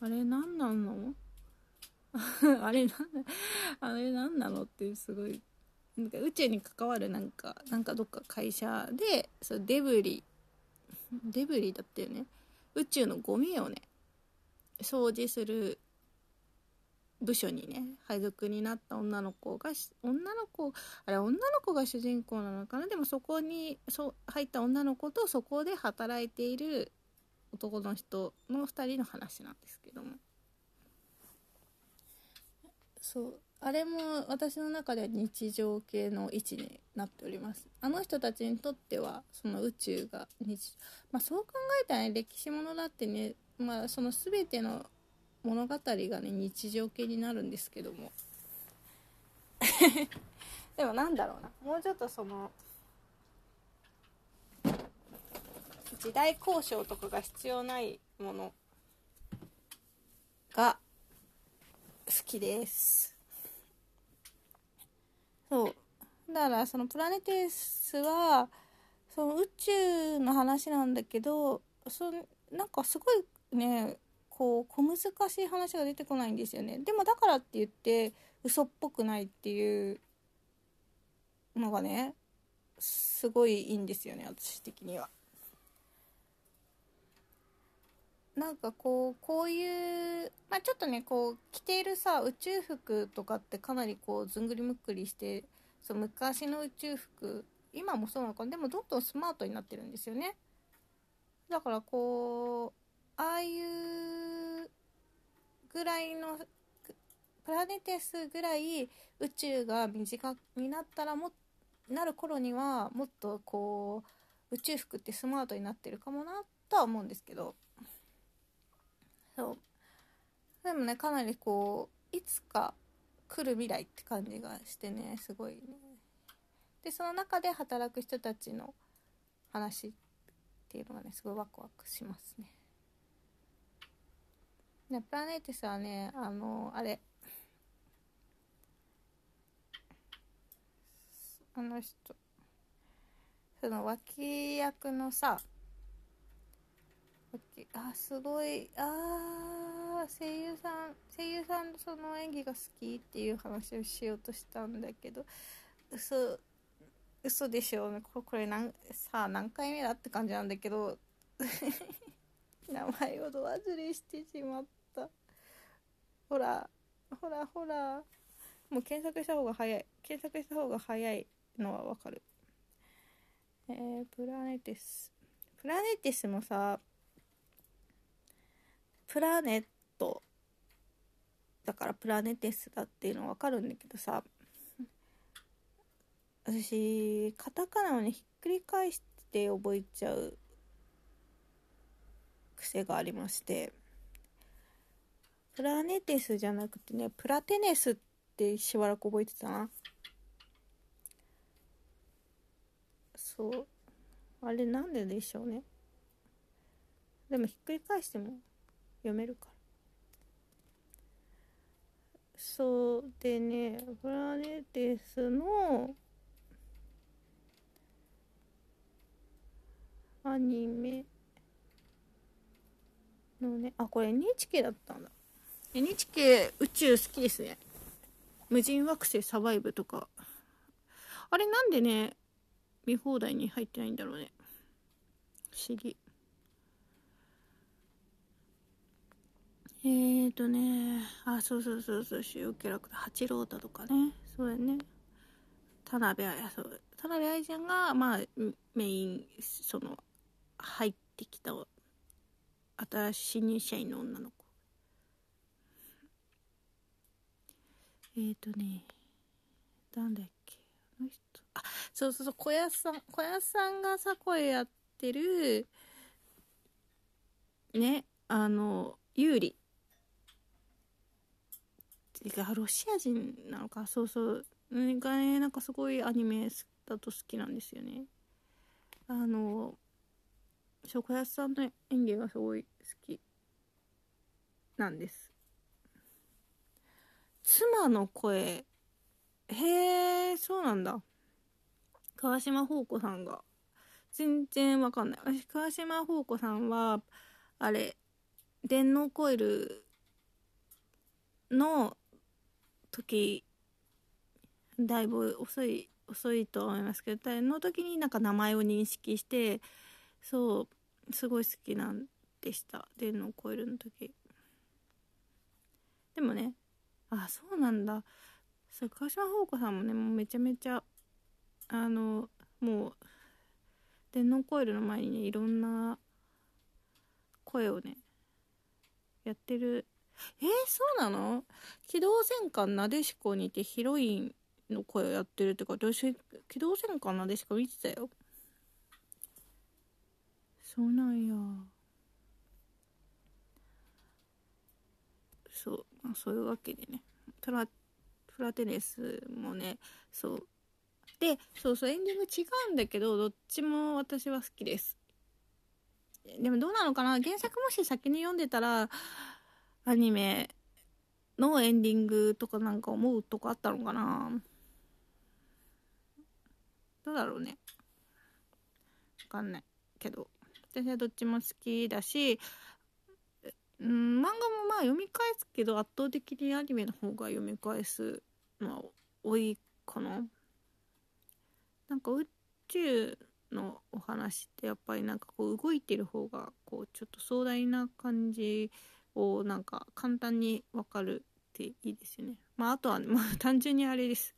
あれ何なの？(laughs) あれなん (laughs) あれ何なの？ってすごいなんか宇宙に関わるなんかなんかどっか会社でそうデブリデブリだったよね。宇宙のゴミをね掃除する部署にね配属になった女の子が女の子あれ女の子が主人公なのかな？でもそこにそ入った女の子とそこで働いている男の人の2人の話なんですけども。そう。あれも私の中では日常系の位置になっております。あの人たちにとってはその宇宙が日まあそう考えたらね歴史ものだってねまあその全ての物語がね日常系になるんですけども。(laughs) でもなんだろうな。もうちょっとその時代交渉とかが必要ないものが好きです。そうだからそのプラネテスはその宇宙の話なんだけどそなんかすごいねこう小難しい話が出てこないんですよねでもだからって言って嘘っぽくないっていうのがねすごいいいんですよね私的には。なんかこうこういうまあちょっとねこう着ているさ宇宙服とかってかなりこうずんぐりむっくりしてそう昔の宇宙服今もそうなのかな？でもどんどんスマートになってるんですよね。だからこうああいうぐらいのプラネテスぐらい宇宙が身近になったらもなる頃にはもっとこう宇宙服ってスマートになってるかもなとは思うんですけど。そう。でもねかなりこういつか来る未来って感じがしてねすごいね。でその中で働く人たちの話っていうのがねすごいワクワクしますね。ねプラネティスはねあのあれあの人その脇役のさあすごい。あ声優さん。声優さんのその演技が好きっていう話をしようとしたんだけど。嘘嘘でしょうね。これこれなんさあ何回目だって感じなんだけど。(laughs) 名前をど忘れしてしまった。ほらほらほら。もう検索した方が早い。検索した方が早いのはわかる。えー、プラネティス。プラネティスもさプラネットだからプラネテスだっていうのは分かるんだけどさ (laughs) 私カタカナをねひっくり返して覚えちゃう癖がありましてプラネテスじゃなくてねプラテネスってしばらく覚えてたな。そう。あれなんででしょうね。でもひっくり返しても読めるから。そうでねプラネテスのアニメのねあこれ NHK だったんだ。NHK 宇宙好きですね。無人惑星サバイブとか。あれなんでね見放題に入ってないんだろうね。不思議。えーとねあそうそうそうそう主要キャラクター八郎太とかね。そうやね。田辺彩そう。田辺愛ちゃんがまあメインその入ってきた新しい新入社員の女の子。えーとねなんだっけあの人。あそうそうそう小屋さん小屋さんがさ声やってるねあの有利てかロシア人なのかそうそう。がねなんかすごいアニメだと好きなんですよね。あの小小安さんの演技がすごい好きなんです。妻の声へえそうなんだ。川島宝子さんが。全然わかんない。私川島宝子さんはあれ電脳コイルの時だいぶ遅い遅いと思いますけどの時になんか名前を認識してそうすごい好きなんでした。電脳コイルの時。でもねあそうなんだ。そう川島宝子さんもねもうめちゃめちゃあのもう電脳コイルの前にねいろんな声をねやってるえー、そうなの？機動戦艦なでしこにてヒロインの声をやってるってか私機動戦艦なでしこ見てたよ。そうなんや。そう、まあ、そういうわけでね。トラフラテネスもねそう。でそうそうエンディング違うんだけどどっちも私は好きです。でもどうなのかな？原作もし先に読んでたらアニメのエンディングとかなんか思うとこあったのかな？どうだろうね。わかんないけど。私はどっちも好きだしうん漫画もまあ読み返すけど圧倒的にアニメの方が読み返すのは多いかな。なんか宇宙のお話ってやっぱりなんかこう動いてる方がこうちょっと壮大な感じをなんか簡単に分かるっていいですよね。まああとは、まあ (laughs) 単純にあれです。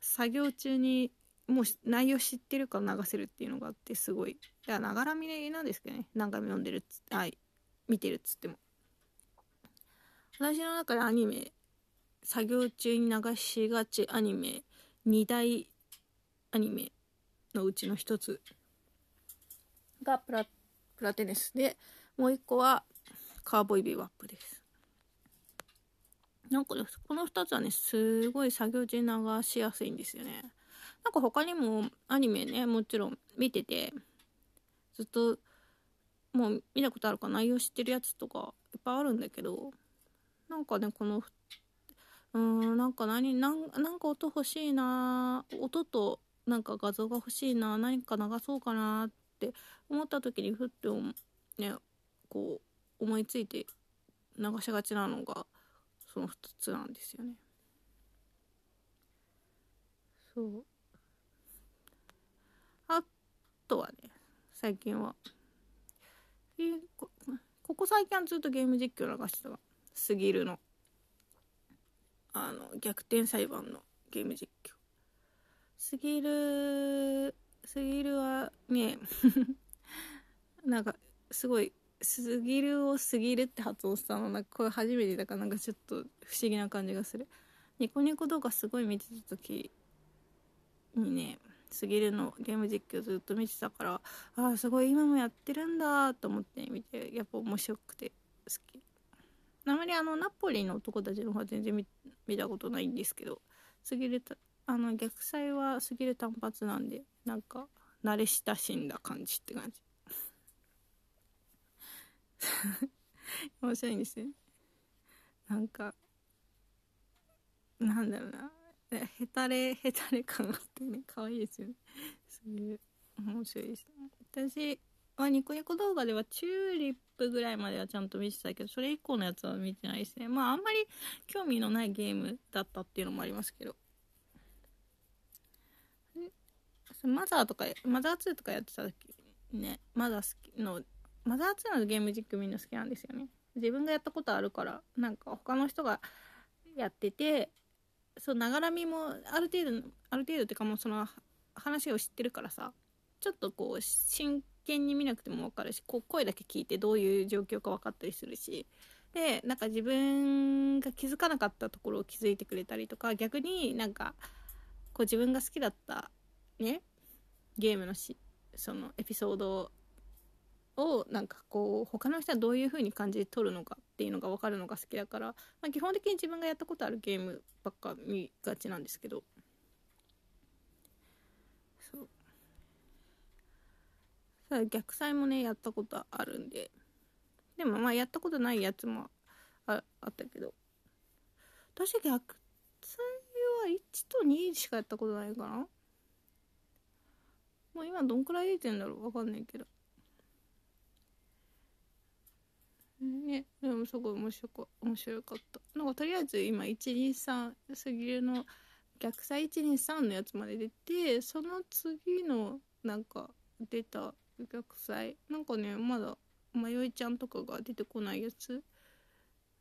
作業中にもう内容知ってるから流せるっていうのがあってすごい。いや、ながら見れなんですけどね。何回も読んでるっつあ見てるっつっても。私の中でアニメ、作業中に流しがちアニメ、2大アニメのうちの一つがプラプラテネスで、もう一個はカーボイビーワップです。なんかこの2つはね、すごい作業中流しやすいんですよね。なんか他にもアニメね、もちろん見てて、ずっともう見たことあるか内容知ってるやつとかいっぱいあるんだけど、なんかね、この、うーん、なんか何、なんなんか音欲しいな音となんか画像が欲しいな何か流そうかなって思った時にふってね、こう、思いついて流しがちなのがその2つなんですよね。そう。あとはね最近は。こここ最近はずっとゲーム実況流してたわ。すぎるの。あの逆転裁判のゲーム実況。すぎるすぎるはね (laughs) なんかすごいすぎるをすぎるって発音したのなんかこれ初めてだからなんかちょっと不思議な感じがする。ニコニコ動画すごい見てた時にねすぎるのゲーム実況ずっと見てたからああすごい今もやってるんだと思って見てやっぱ面白くて好き。あまりあのナポリの男たちの方は全然見たことないんですけどすぎるあの逆祭はすぎる単発なんでなんか慣れ親しんだ感じって感じ。(laughs) 面白いんですよ。なんかなんだろうな。へたれへたれ感があってね。可愛いですよね。そういう面白いです。私はニコニコ動画ではチューリップぐらいまではちゃんと見てたけどそれ以降のやつは見てないですね。まああんまり興味のないゲームだったっていうのもありますけど。マザーとかマザー2とかやってた時ね。マザー好きのマザー2のゲーム実況みんな好きなんですよね。自分がやったことあるからなんか他の人がやっててそうながらみもある程度ある程度っていうかもうその話を知ってるからさちょっとこう真剣に見なくても分かるしこう声だけ聞いてどういう状況か分かったりするしでなんか自分が気づかなかったところを気づいてくれたりとか逆になんかこう自分が好きだったねゲームのしそのエピソードをなんかこう他の人はどういう風に感じで撮るのかっていうのが分かるのが好きだから、まあ、基本的に自分がやったことあるゲームばっか見がちなんですけど。そう。さあ逆祭もねやったことあるんで。でもまあやったことないやつもああったけど。私逆祭は1と2しかやったことないかな。もう今どんくらい出てんだろうわかんないけど。ね。でもすごい面白か面白かった。なんかとりあえず今123すぎるの逆祭123のやつまで出てその次のなんか出た逆祭なんかねまだ迷いちゃんとかが出てこないやつ。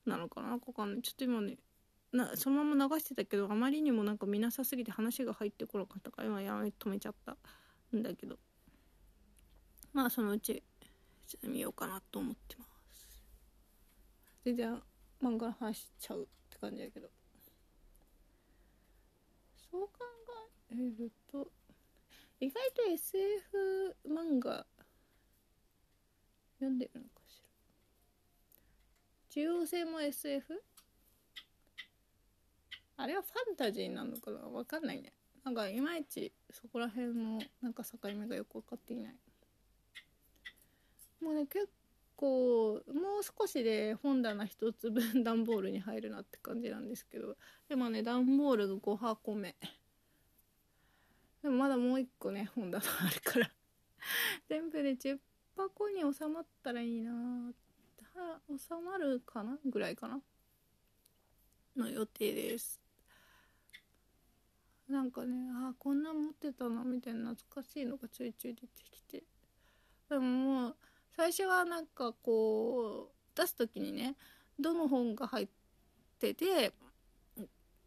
なのかな？わかんない。ちょっと今ねなそのまま流してたけどあまりにもなんか見なさすぎて話が入ってこなかったから今やめ止めちゃったんだけど。まあそのうち見ようかなと思ってます。全然漫画の話しちゃうって感じだけど。そう考えると意外と SF 漫画読んでるのかしら。中央性も SF? あれはファンタジーなのかな？わかんないね。なんかいまいちそこら辺のなんか境目がよく分かっていない。もうね結構構もう少しで本棚1つ分段ボールに入るなって感じなんですけどでもね段ボールが5箱目。でもまだもう1個ね本棚あるから。(laughs) 全部で10箱に収まったらいいな収まるかな？ぐらいかな？の予定です。なんかねあこんな持ってたなみたいな懐かしいのがちょいちょい出てきて。でももう最初はなんかこう出す時にねどの本が入ってて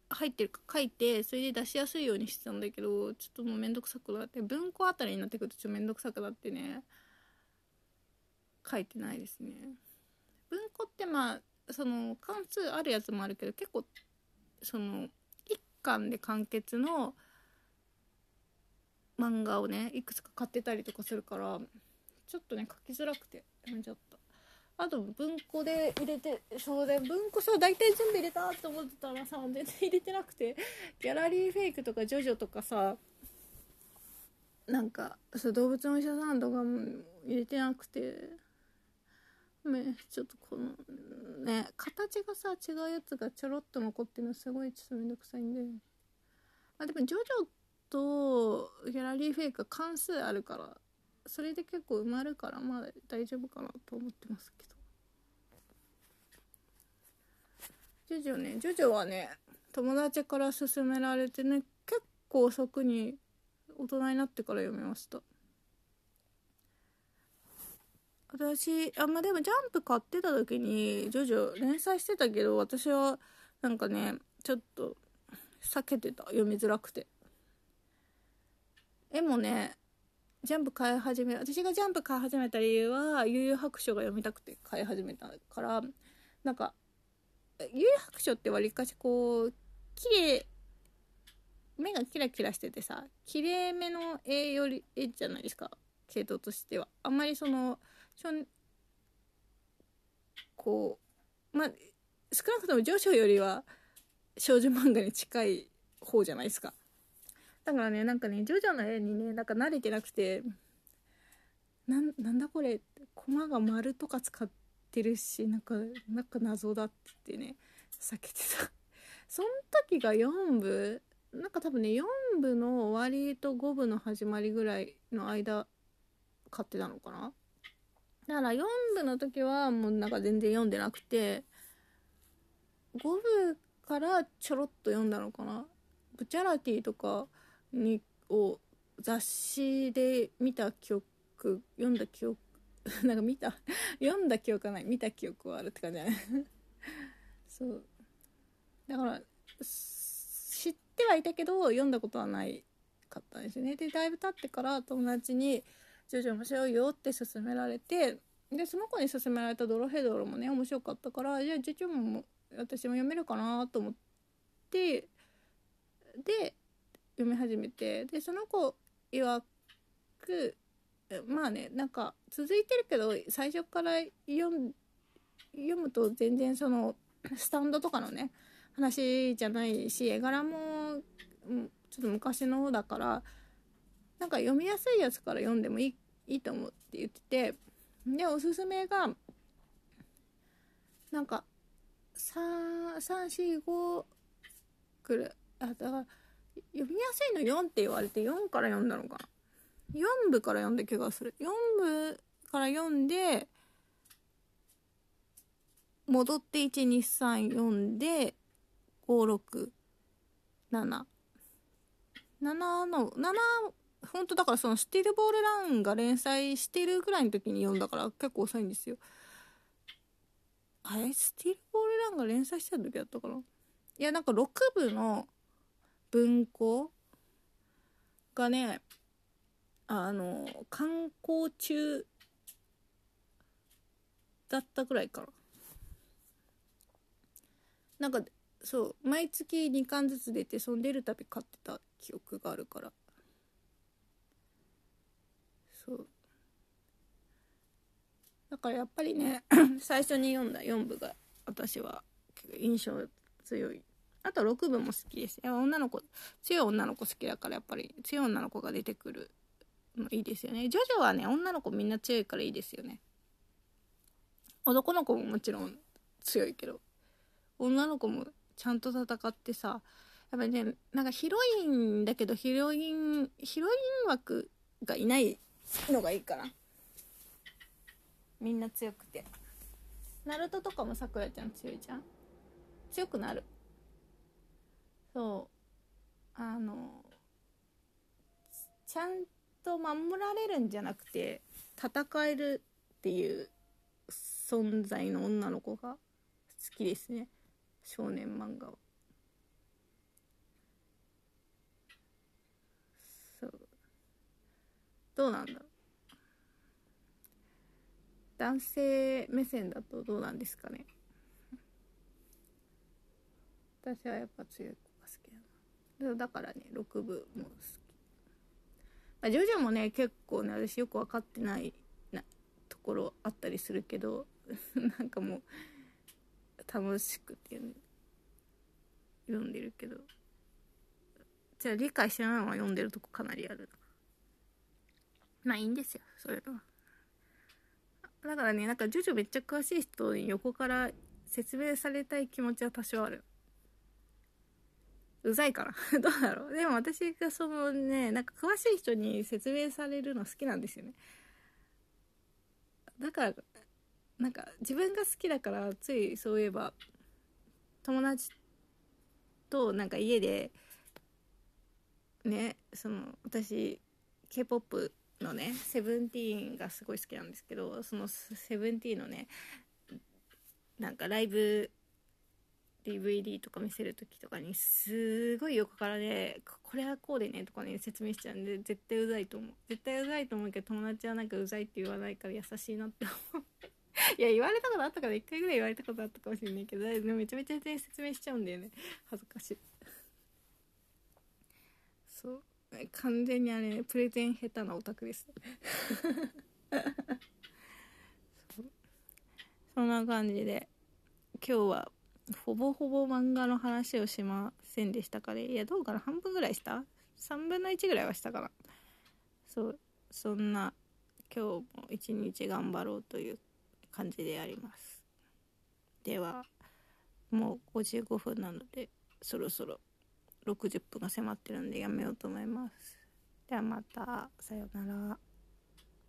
入ってるか書いてそれで出しやすいようにしてたんだけどちょっともうめんどくさくなって文庫あたりになってくるとちょっとめんどくさくなってね書いてないですね。文庫ってまあその関数あるやつもあるけど結構その一巻で完結の漫画をねいくつか買ってたりとかするからちょっとね書きづらくてやめちゃった。あと文庫で入れてそうで文庫さ大体全部入れたって思ってたらさ全然入れてなくて (laughs) ギャラリーフェイクとかジョジョとかさなんかそう動物のお医者さんとかも入れてなくてねちょっとこのね形がさ違うやつがちょろっと残ってるのすごいちょっとめんどくさいんで。あでもジョジョとギャラリーフェイクは関数あるからそれで結構埋まるからまだ大丈夫かなと思ってますけど。ジョジョねジョジョはね友達から勧められてね結構遅くに大人になってから読みました。私あんまあ、でもジャンプ買ってた時にジョジョ連載してたけど私はなんかねちょっと避けてた。読みづらくて。絵もねジャンプ買い始め私がジャンプ買い始めた理由は悠々白書が読みたくて買い始めたからなんか悠々白書ってわりかしこう綺麗目がキラキラしててさ綺麗めの絵より絵じゃないですか系統としては。あんまりそのしょんこうまあ少なくともジョジョよりは少女漫画に近い方じゃないですか。だからねなんかねジョジョの絵にねなんか慣れてなくてなんなんだこれコマが丸とか使ってるしなんかなんか謎だってね避けてた。(laughs) その時が4部なんか多分ね4部の終わりと5部の始まりぐらいの間買ってたのかな。だから4部の時はもうなんか全然読んでなくて5部からちょろっと読んだのかな。ブチャラティとかにを雑誌で見た記憶読んだ記憶 (laughs) なんか見た？(laughs) 読んだ記憶はない。見た記憶はあるって感じじゃないそう。だから知ってはいたけど読んだことはないかったんですよね。でだいぶ経ってから友達に「ジョジョ面白いよ」って勧められてでその子に勧められた「ドロヘドロ」もね面白かったからじゃあジョジョも私も読めるかなと思ってで読み始めてでその子曰くまあねなんか続いてるけど最初から読むと全然そのスタンドとかのね話じゃないし絵柄もちょっと昔の方だからなんか読みやすいやつから読んでもいいいいと思うって言っててでおすすめがなんか345くらいあだから読みやすいの4って言われて4から読んだのかな。4部から読んだ気がする。4部から読んで戻って1234んで567 7の7本当だからそのスティルボールランが連載してるぐらいの時に読んだから結構遅いんですよ。あれ？スティルボールランが連載してた時だったかな？いやなんか6部の文庫がねあの観光中だったぐらいかな。なんかそう毎月2巻ずつ出てその出るたび買ってた記憶があるから。そう。だからやっぱりね (clears throat) 最初に読んだ4部が私は印象強い。あと6部も好きです。女の子強い女の子好きだからやっぱり強い女の子が出てくるのいいですよね。ジョジョはね女の子みんな強いからいいですよね。男の子ももちろん強いけど女の子もちゃんと戦ってさやっぱりねなんかヒロインだけどヒロインヒロイン枠がいないのがいいかな。みんな強くて。ナルトとかもさくらちゃん強いじゃん。強くなる。そう。あのちゃんと守られるんじゃなくて戦えるっていう存在の女の子が好きですね。少年漫画は。そう。どうなんだ？男性目線だとどうなんですかね。私はやっぱ強い子だからね6部も好き、まあ、ジョジョもね結構ね私よく分かってないなところあったりするけど (laughs) なんかもう楽しくて、ね、読んでるけど。じゃあ理解してないまま読んでるとこかなりあるまあいいんですよそれは。だからねなんかジョジョめっちゃ詳しい人に横から説明されたい気持ちは多少ある。うざいから。(laughs) どうだろう。でも私がそのねなんか詳しい人に説明されるの好きなんですよね。だからなんか自分が好きだからついそういえば友達となんか家でねその私 k p o p のねセブンティーンがすごい好きなんですけどそのセブンティーンのねなんかライブ DVD とか見せる時とかにすごい横からねこれはこうでねとかね説明しちゃうんで絶対うざいと思う。絶対うざいと思うけど友達はなんかうざいって言わないから優しいなって思う。(laughs) いや言われたことあったから1回ぐらい言われたことあったかもしれないけどめちゃめちゃ全然説明しちゃうんだよね。恥ずかしい。そう。完全にあれプレゼン下手なオタクです。(laughs) そんな感じで今日はほぼほぼ漫画の話をしませんでしたからいやどうかな。半分ぐらいした？3分の1ぐらいはしたかな。そうそんな今日も一日頑張ろうという感じであります。ではもう55分なのでそろそろ60分が迫ってるんでやめようと思います。ではまた。さようなら。